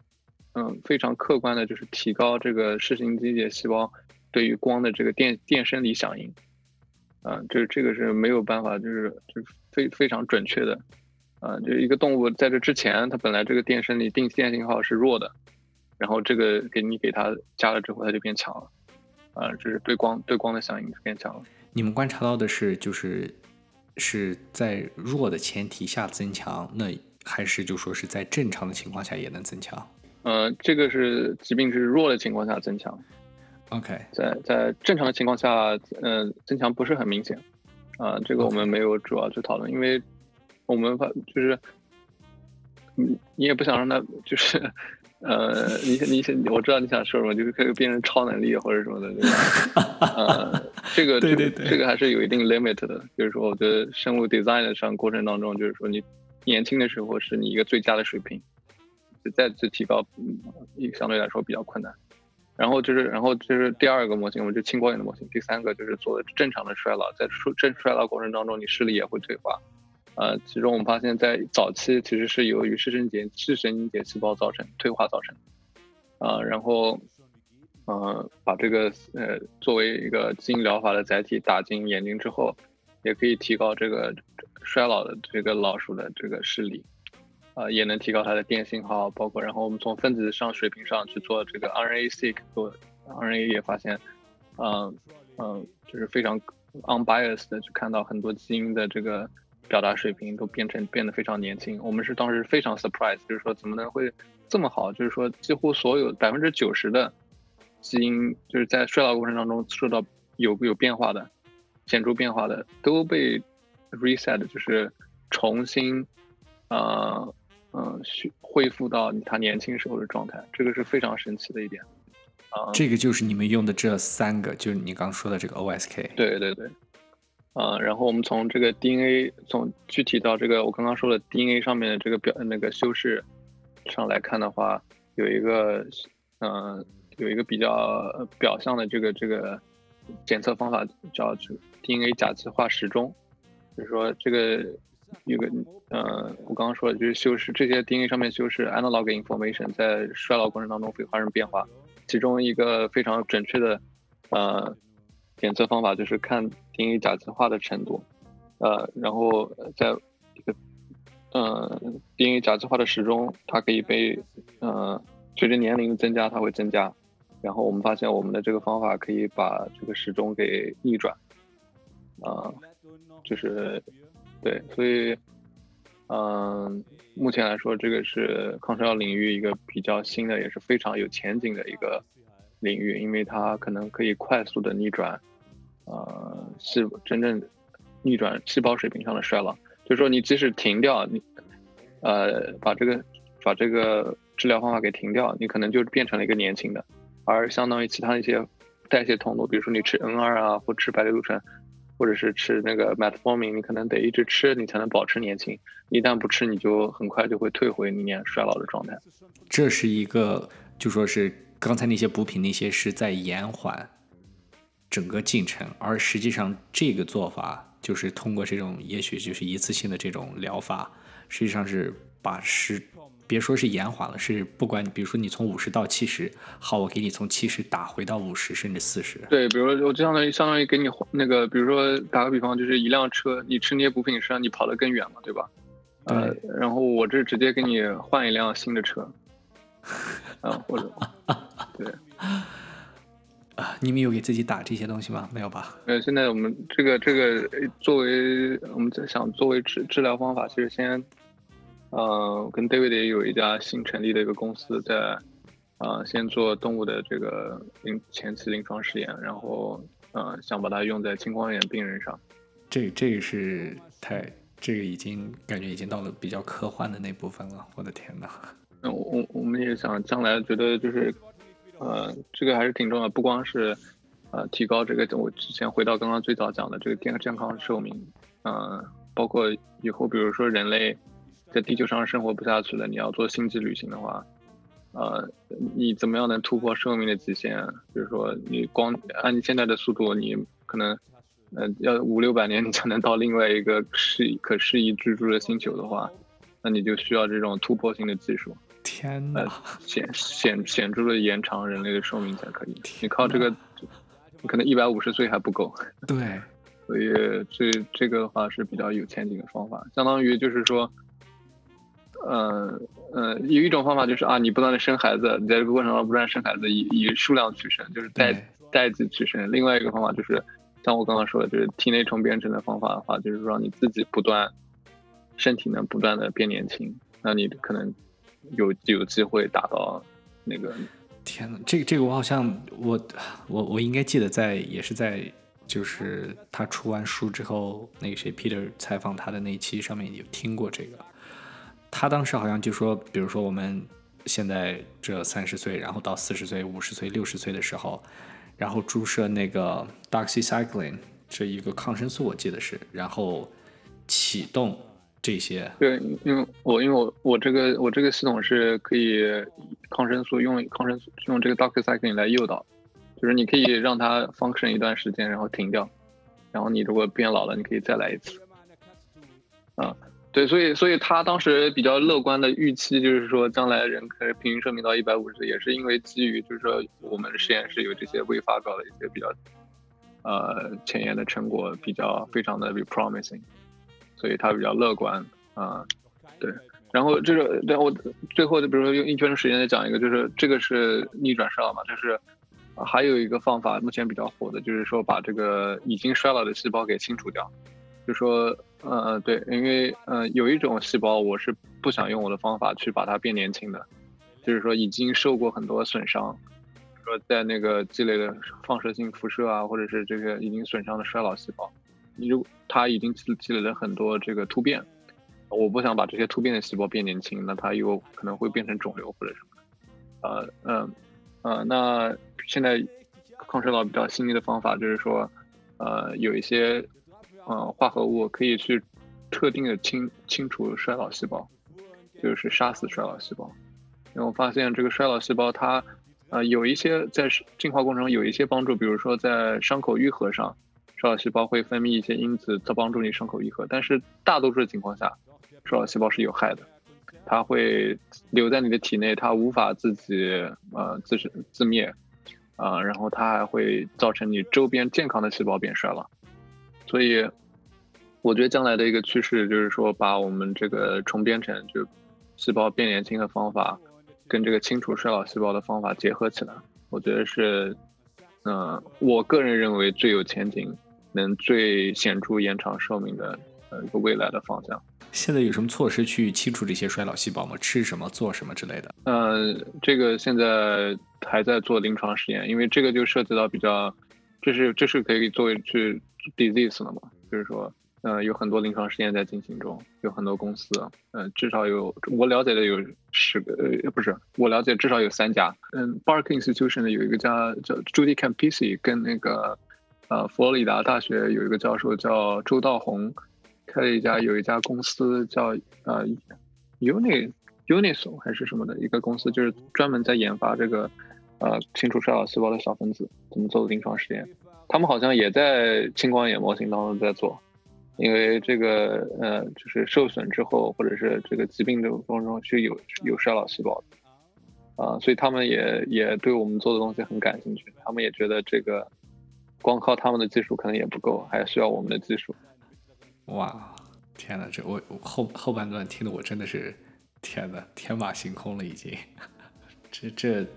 B: 嗯非常客观的，就是提高这个视神经节细胞对于光的这个电电生理响应。啊嗯，这这个是没有办法，就是就非非常准确的。啊，就一个动物在这之前，它本来这个电生理定电信号是弱的，然后这个给你给它加了之后，它就变强了。啊，这是对光对光的响应变强了。
A: 你们观察到的是，就是是在弱的前提下增强，那还是就说是在正常的情况下也能增强？
B: 呃，这个是疾病是弱的情况下增强。
A: OK，
B: 在在正常的情况下，呃，增强不是很明显。啊，这个我们没有主要去讨论，因为我们发就是，你，你也不想让他就是。呃，你你想，我知道你想说什么，就是可以变成超能力或者什么的，对吧？呃，这个
A: 对对对，
B: 这个还是有一定 limit 的。就是说，我觉得生物 design 上过程当中，就是说你年轻的时候是你一个最佳的水平，再次提高，嗯，相对来说比较困难。然后就是，然后就是第二个模型，我们就青光眼的模型。第三个就是做正常的衰老，在衰正衰老过程当中，你视力也会退化。呃，其中我们发现，在早期其实是由于视神经视神经节细胞造成退化造成，啊，然后，呃，把这个呃作为一个基因疗法的载体打进眼睛之后，也可以提高这个衰老的这个老鼠的这个视力，啊，也能提高它的电信号，包括然后我们从分子上水平上去做这个 RNA-seq 做 RNA 也发现，嗯嗯，就是非常 unbiased 的去看到很多基因的这个。表达水平都变成变得非常年轻，我们是当时非常 surprise，就是说怎么能会这么好？就是说几乎所有百分之九十的基因就是在衰老过程当中受到有有变化的显著变化的都被 reset，就是重新呃嗯恢复到他年轻时候的状态，这个是非常神奇的一点啊。
A: 这个就是你们用的这三个，就是你刚说的这个 OSK。
B: 对对对。啊，然后我们从这个 DNA 从具体到这个我刚刚说的 DNA 上面的这个表那个修饰上来看的话，有一个嗯有一个比较表象的这个这个检测方法叫 DNA 甲基化时钟，就是说这个有个嗯我刚刚说的就是修饰这些 DNA 上面修饰 analog information 在衰老过程当中会发生变化，其中一个非常准确的呃。检测方法就是看 DNA 甲基化的程度，呃，然后在一个，呃，DNA 甲基化的时钟，它可以被，呃，随着年龄增加，它会增加。然后我们发现，我们的这个方法可以把这个时钟给逆转，啊，就是，对，所以，嗯，目前来说，这个是抗衰老领域一个比较新的，也是非常有前景的一个领域，因为它可能可以快速的逆转。呃，是真正逆转细胞水平上的衰老，就是说你即使停掉你，呃，把这个把这个治疗方法给停掉，你可能就变成了一个年轻的，而相当于其他一些代谢通路，比如说你吃 N 二啊，或吃白藜芦醇，或者是吃那个 Metformin，你可能得一直吃，你才能保持年轻，一旦不吃，你就很快就会退回你年衰老的状态。
A: 这是一个，就说是刚才那些补品那些是在延缓。整个进程，而实际上这个做法就是通过这种，也许就是一次性的这种疗法，实际上是把时，别说是延缓了，是不管你，比如说你从五十到七十，好，我给你从七十打回到五十甚至四十。
B: 对，比如说我就相当于相当于给你那个，比如说打个比方，就是一辆车，你吃那些补品是让你跑得更远嘛，对吧？呃，然后我这直接给你换一辆新的车，啊，或者 对。
A: 啊你们有给自己打这些东西吗？没有吧？
B: 呃，现在我们这个这个作为我们在想作为治治疗方法，其实先，呃，跟 David 也有一家新成立的一个公司在，呃，先做动物的这个临前期临床试验，然后，呃，想把它用在青光眼病人上。
A: 这这个是太这个已经感觉已经到了比较科幻的那部分了。我的天哪！
B: 那我我们也想将来觉得就是。呃，这个还是挺重要，不光是，呃，提高这个，我之前回到刚刚最早讲的这个健健康寿命，嗯，包括以后比如说人类在地球上生活不下去了，你要做星际旅行的话，呃，你怎么样能突破寿命的极限？比如说你光按你现在的速度，你可能，呃，要五六百年你才能到另外一个适可适宜居住的星球的话，那你就需要这种突破性的技术。
A: 天哪，
B: 显显显著的延长人类的寿命才可以。你靠这个，你可能一百五十岁还不够。
A: 对，
B: 所以这这个的话是比较有前景的方法，相当于就是说，呃呃，有一种方法就是啊，你不断的生孩子，你在这个过程中不断生孩子，以以数量取胜，就是代代际取胜。另外一个方法就是，像我刚刚说的，就是体内重编程的方法的话，就是让你自己不断身体能不断的变年轻，那你可能。有有机会达到那个，
A: 天呐，这个这个我好像我我我应该记得在也是在就是他出完书之后，那个谁 Peter 采访他的那一期上面有听过这个，他当时好像就说，比如说我们现在这三十岁，然后到四十岁、五十岁、六十岁的时候，然后注射那个 doxycycline 这一个抗生素，我记得是，然后启动。这些
B: 对，因为我因为我我这个我这个系统是可以抗生素用抗生素用这个 doxycycline 来诱导，就是你可以让它 function 一段时间，然后停掉，然后你如果变老了，你可以再来一次。啊，对，所以所以他当时比较乐观的预期就是说，将来人可以平均寿命到一百五十，也是因为基于就是说我们实验室有这些未发表的一些比较呃前沿的成果，比较非常的 promising。所以他比较乐观啊，对。然后这个，然后最后就比如说用一分钟时间再讲一个，就是这个是逆转衰老嘛，就是还有一个方法，目前比较火的，就是说把这个已经衰老的细胞给清除掉。就说，呃，对，因为呃有一种细胞我是不想用我的方法去把它变年轻的，就是说已经受过很多损伤，说在那个积累的放射性辐射啊，或者是这个已经损伤的衰老细胞。你如它已经积积累了很多这个突变，我不想把这些突变的细胞变年轻，那它有可能会变成肿瘤或者什么。呃嗯呃，那现在抗衰老比较新的方法就是说，呃，有一些呃化合物可以去特定的清清除衰老细胞，就是杀死衰老细胞。然后发现这个衰老细胞它呃有一些在进化过程中有一些帮助，比如说在伤口愈合上。衰老细胞会分泌一些因子，它帮助你伤口愈合。但是大多数的情况下，衰老细胞是有害的，它会留在你的体内，它无法自己呃自身自灭，啊，然后它还会造成你周边健康的细胞变衰老。所以，我觉得将来的一个趋势就是说，把我们这个重编程就细胞变年轻的方法，跟这个清除衰老细胞的方法结合起来，我觉得是，嗯，我个人认为最有前景。能最显著延长寿命的呃一个未来的方向。
A: 现在有什么措施去清除这些衰老细胞吗？吃什么、做什么之类的？
B: 呃，这个现在还在做临床实验，因为这个就涉及到比较，这是这是可以作为去 disease 了嘛？就是说，呃，有很多临床实验在进行中，有很多公司，呃，至少有我了解的有十个，呃，不是我了解至少有三家。嗯，Bark Institution 的有一个家叫 Judy Campisi，跟那个。呃，佛罗里达大学有一个教授叫周道宏，开了一家有一家公司叫呃，Uni Uniso 还是什么的一个公司，就是专门在研发这个呃清除衰老细胞的小分子怎么做的临床实验。他们好像也在青光眼模型当中在做，因为这个呃就是受损之后或者是这个疾病的过程中是有有衰老细胞的啊，所以他们也也对我们做的东西很感兴趣，他们也觉得这个。光靠他们的技术可能也不够，还需要我们的技术。
A: 哇，天哪！这我后后半段听的我真的是天哪，天马行空了已经。这 这，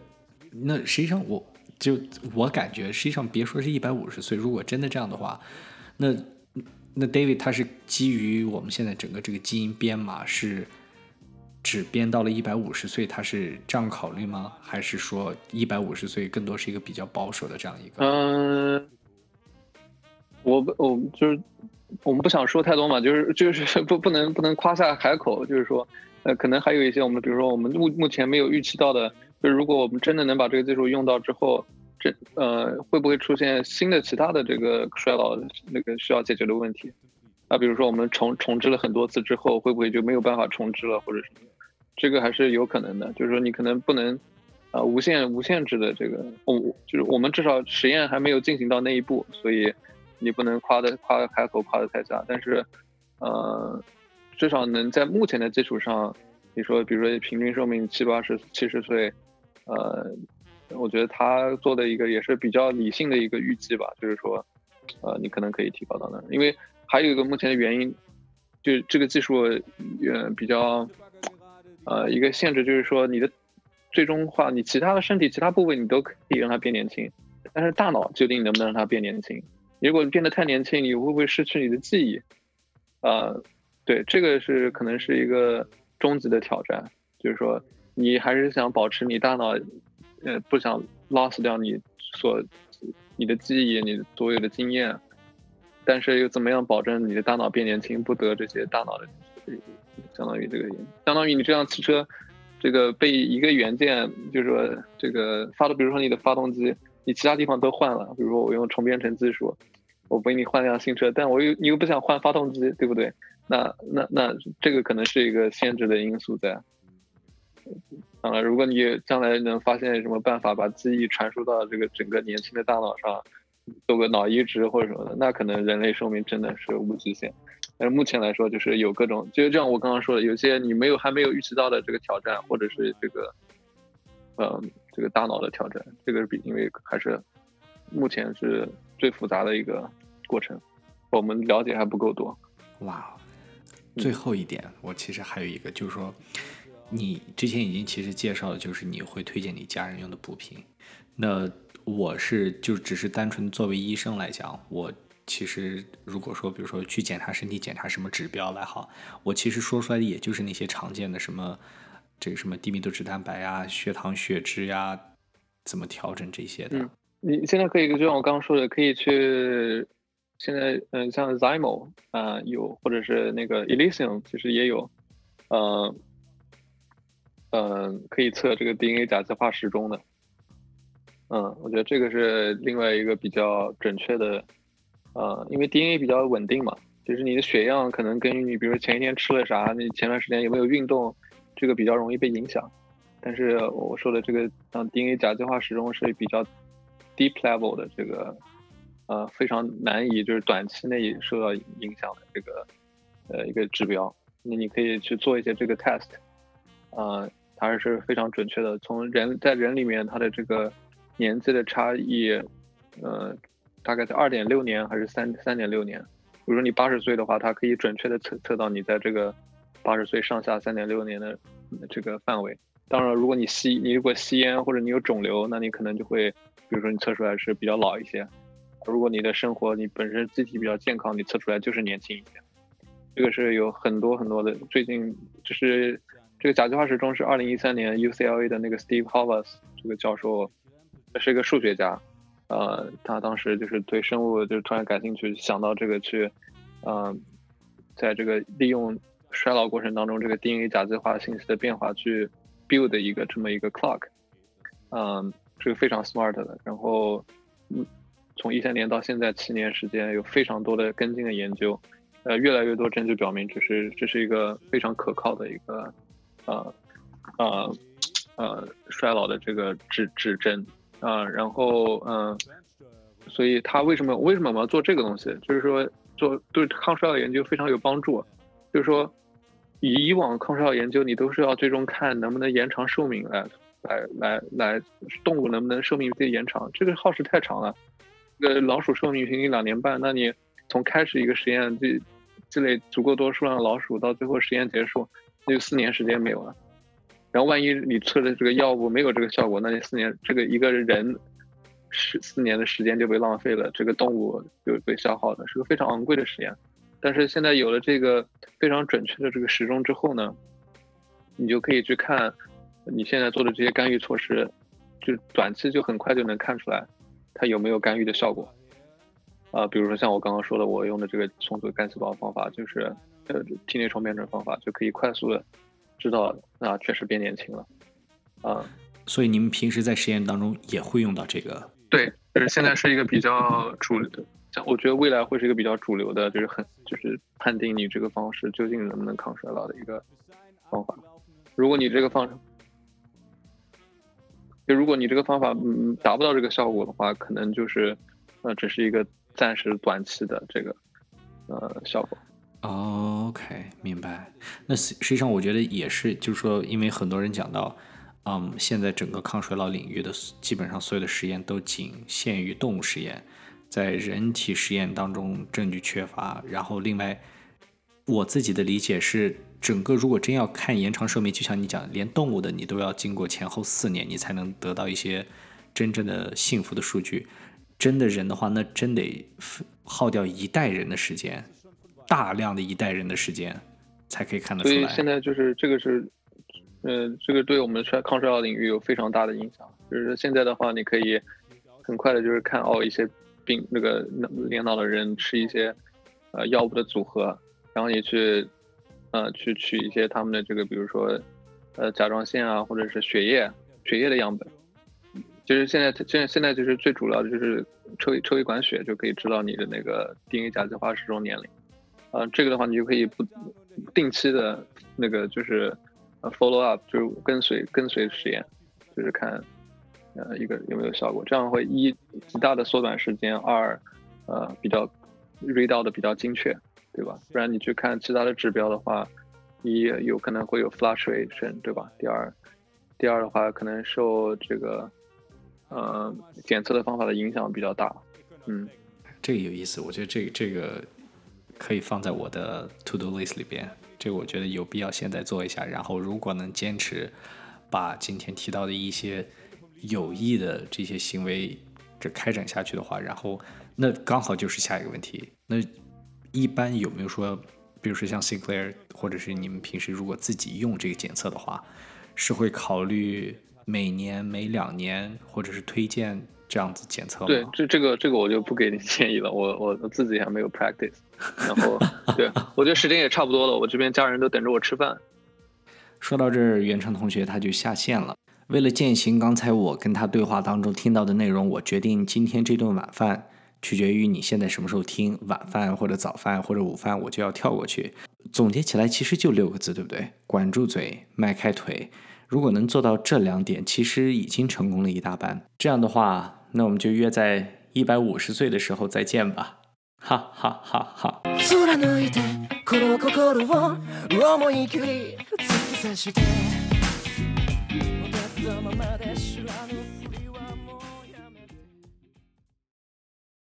A: 那实际上我就我感觉，实际上别说是一百五十岁，如果真的这样的话，那那 David 他是基于我们现在整个这个基因编码是。只编到了一百五十岁，他是这样考虑吗？还是说一百五十岁更多是一个比较保守的这样一个？
B: 嗯，我不，我就是我们不想说太多嘛，就是就是 不不能不能夸下海口，就是说，呃，可能还有一些我们，比如说我们目目前没有预期到的，就如果我们真的能把这个技术用到之后，这呃会不会出现新的其他的这个衰老那个需要解决的问题？啊，比如说我们重重置了很多次之后，会不会就没有办法重置了，或者什么？这个还是有可能的，就是说你可能不能，啊，无限无限制的这个，我就是我们至少实验还没有进行到那一步，所以你不能夸的夸开口夸的太大，但是，呃，至少能在目前的基础上，你说，比如说平均寿命七八十、七十岁，呃，我觉得他做的一个也是比较理性的一个预计吧，就是说，呃，你可能可以提高到那。因为还有一个目前的原因，就这个技术，呃，比较，呃，一个限制就是说，你的最终话，你其他的身体其他部位你都可以让它变年轻，但是大脑决定你能不能让它变年轻。如果你变得太年轻，你会不会失去你的记忆？啊，对，这个是可能是一个。终极的挑战就是说，你还是想保持你大脑，呃，不想 lost 掉你所你的记忆，你所有的经验，但是又怎么样保证你的大脑变年轻，不得这些大脑的，相当于这个，相当于你这辆汽车，这个被一个元件，就是说这个发动，比如说你的发动机，你其他地方都换了，比如说我用重编程技术，我给你换辆新车，但我又你又不想换发动机，对不对？那那那这个可能是一个限制的因素在。当然，如果你将来能发现什么办法把记忆传输到这个整个年轻的大脑上，做个脑移植或者什么的，那可能人类寿命真的是无极限。但是目前来说，就是有各种，就是像我刚刚说的，有些你没有还没有预期到的这个挑战，或者是这个，嗯，这个大脑的挑战，这个是比因为还是目前是最复杂的一个过程，我们了解还不够多。
A: 哇。最后一点，我其实还有一个，就是说，你之前已经其实介绍的，就是你会推荐你家人用的补品。那我是就只是单纯作为医生来讲，我其实如果说，比如说去检查身体，检查什么指标来好，我其实说出来的也就是那些常见的什么这个什么低密度脂蛋白呀、血糖、血脂呀，怎么调整这些的。
B: 你现在可以就像我刚刚说的，可以去。现在，嗯，像 Zymo 啊有，或者是那个 Elysium，其实也有，呃嗯，可以测这个 DNA 甲基化时钟的，嗯，我觉得这个是另外一个比较准确的，呃，因为 DNA 比较稳定嘛，就是你的血样可能根据你，比如说前一天吃了啥，你前段时间有没有运动，这个比较容易被影响。但是我说的这个，像 DNA 甲基化时钟是比较 deep level 的这个。呃，非常难以就是短期内受到影响的这个呃一个指标，那你可以去做一些这个 test，啊，还是非常准确的。从人在人里面，它的这个年纪的差异，呃，大概在二点六年还是三三点六年。比如说你八十岁的话，它可以准确的测测到你在这个八十岁上下三点六年的这个范围。当然，如果你吸你如果吸烟或者你有肿瘤，那你可能就会，比如说你测出来是比较老一些。如果你的生活你本身机体比较健康，你测出来就是年轻一些。这个是有很多很多的，最近就是这个甲基化时钟是二零一三年 UCLA 的那个 Steve Havas 这个教授，他是一个数学家，呃，他当时就是对生物就突然感兴趣，想到这个去，嗯，在这个利用衰老过程当中这个 DNA 甲基化信息的变化去 build 一个这么一个 clock，嗯，这个非常 smart 的，然后嗯。从一三年到现在七年时间，有非常多的跟进的研究，呃，越来越多证据表明，这是这是一个非常可靠的一个，呃，呃，呃，衰老的这个指指针啊。然后，嗯，所以他为什么为什么我们要做这个东西？就是说，做对抗衰老研究非常有帮助。就是说，以以往抗衰老研究，你都是要最终看能不能延长寿命来来来来，动物能不能寿命被延长，这个耗时太长了。个老鼠寿命平均两年半，那你从开始一个实验积积累足够多数量的老鼠，到最后实验结束，那就四年时间没有了。然后万一你测的这个药物没有这个效果，那你四年这个一个人十四年的时间就被浪费了，这个动物就被消耗了，是个非常昂贵的实验。但是现在有了这个非常准确的这个时钟之后呢，你就可以去看你现在做的这些干预措施，就短期就很快就能看出来。它有没有干预的效果？啊，比如说像我刚刚说的，我用的这个重组干细胞方法，就是呃体内重编程方法，就可以快速的知道啊，确实变年轻了。啊，
A: 所以你们平时在实验当中也会用到这个？
B: 对，就是现在是一个比较主流的，像我觉得未来会是一个比较主流的，就是很就是判定你这个方式究竟能不能抗衰老的一个方法。如果你这个方式，就如果你这个方法嗯达不到这个效果的话，可能就是，呃，只是一个暂时短期的这个，呃，效果。
A: OK，明白。那实实际上我觉得也是，就是说，因为很多人讲到，嗯，现在整个抗衰老领域的基本上所有的实验都仅限于动物实验，在人体实验当中证据缺乏。然后另外，我自己的理解是，整个如果真要看延长寿命，就像你讲，连动物的你都要经过前后四年，你才能得到一些真正的幸福的数据。真的人的话，那真得耗掉一代人的时间。大量的一代人的时间才可以看得出来。
B: 所以现在就是这个是，呃，这个对我们衰抗衰老领域有非常大的影响。就是现在的话，你可以很快的就是看哦一些病那个年老的人吃一些呃药物的组合，然后你去呃去取一些他们的这个比如说呃甲状腺啊或者是血液血液的样本。就是现在现在现在就是最主要的就是抽抽一管血就可以知道你的那个 DNA 甲基化时钟年龄。呃，这个的话，你就可以不定期的那个就是呃 follow up，就是跟随跟随实验，就是看呃一个有没有效果，这样会一极大的缩短时间，二呃比较 read 到的比较精确，对吧？不然你去看其他的指标的话，一有可能会有 fluctuation，对吧？第二，第二的话可能受这个呃检测的方法的影响比较大，嗯，
A: 这个有意思，我觉得这个这个。可以放在我的 to do list 里边，这个我觉得有必要现在做一下。然后，如果能坚持把今天提到的一些有益的这些行为这开展下去的话，然后那刚好就是下一个问题。那一般有没有说，比如说像 Sinclair，或者是你们平时如果自己用这个检测的话，是会考虑每年、每两年，或者是推荐？这样子检测吗？
B: 对，这这个这个我就不给你建议了，我我我自己还没有 practice。然后，对我觉得时间也差不多了，我这边家人都等着我吃饭。
A: 说到这儿，袁成同学他就下线了。为了践行刚才我跟他对话当中听到的内容，我决定今天这顿晚饭取决于你现在什么时候听，晚饭或者早饭或者午饭，我就要跳过去。总结起来其实就六个字，对不对？管住嘴，迈开腿。如果能做到这两点，其实已经成功了一大半。这样的话。那我们就约在一百五十岁的时候再见吧，はっはっはっ
C: は。貫いてこの心を思い切り突き刺して。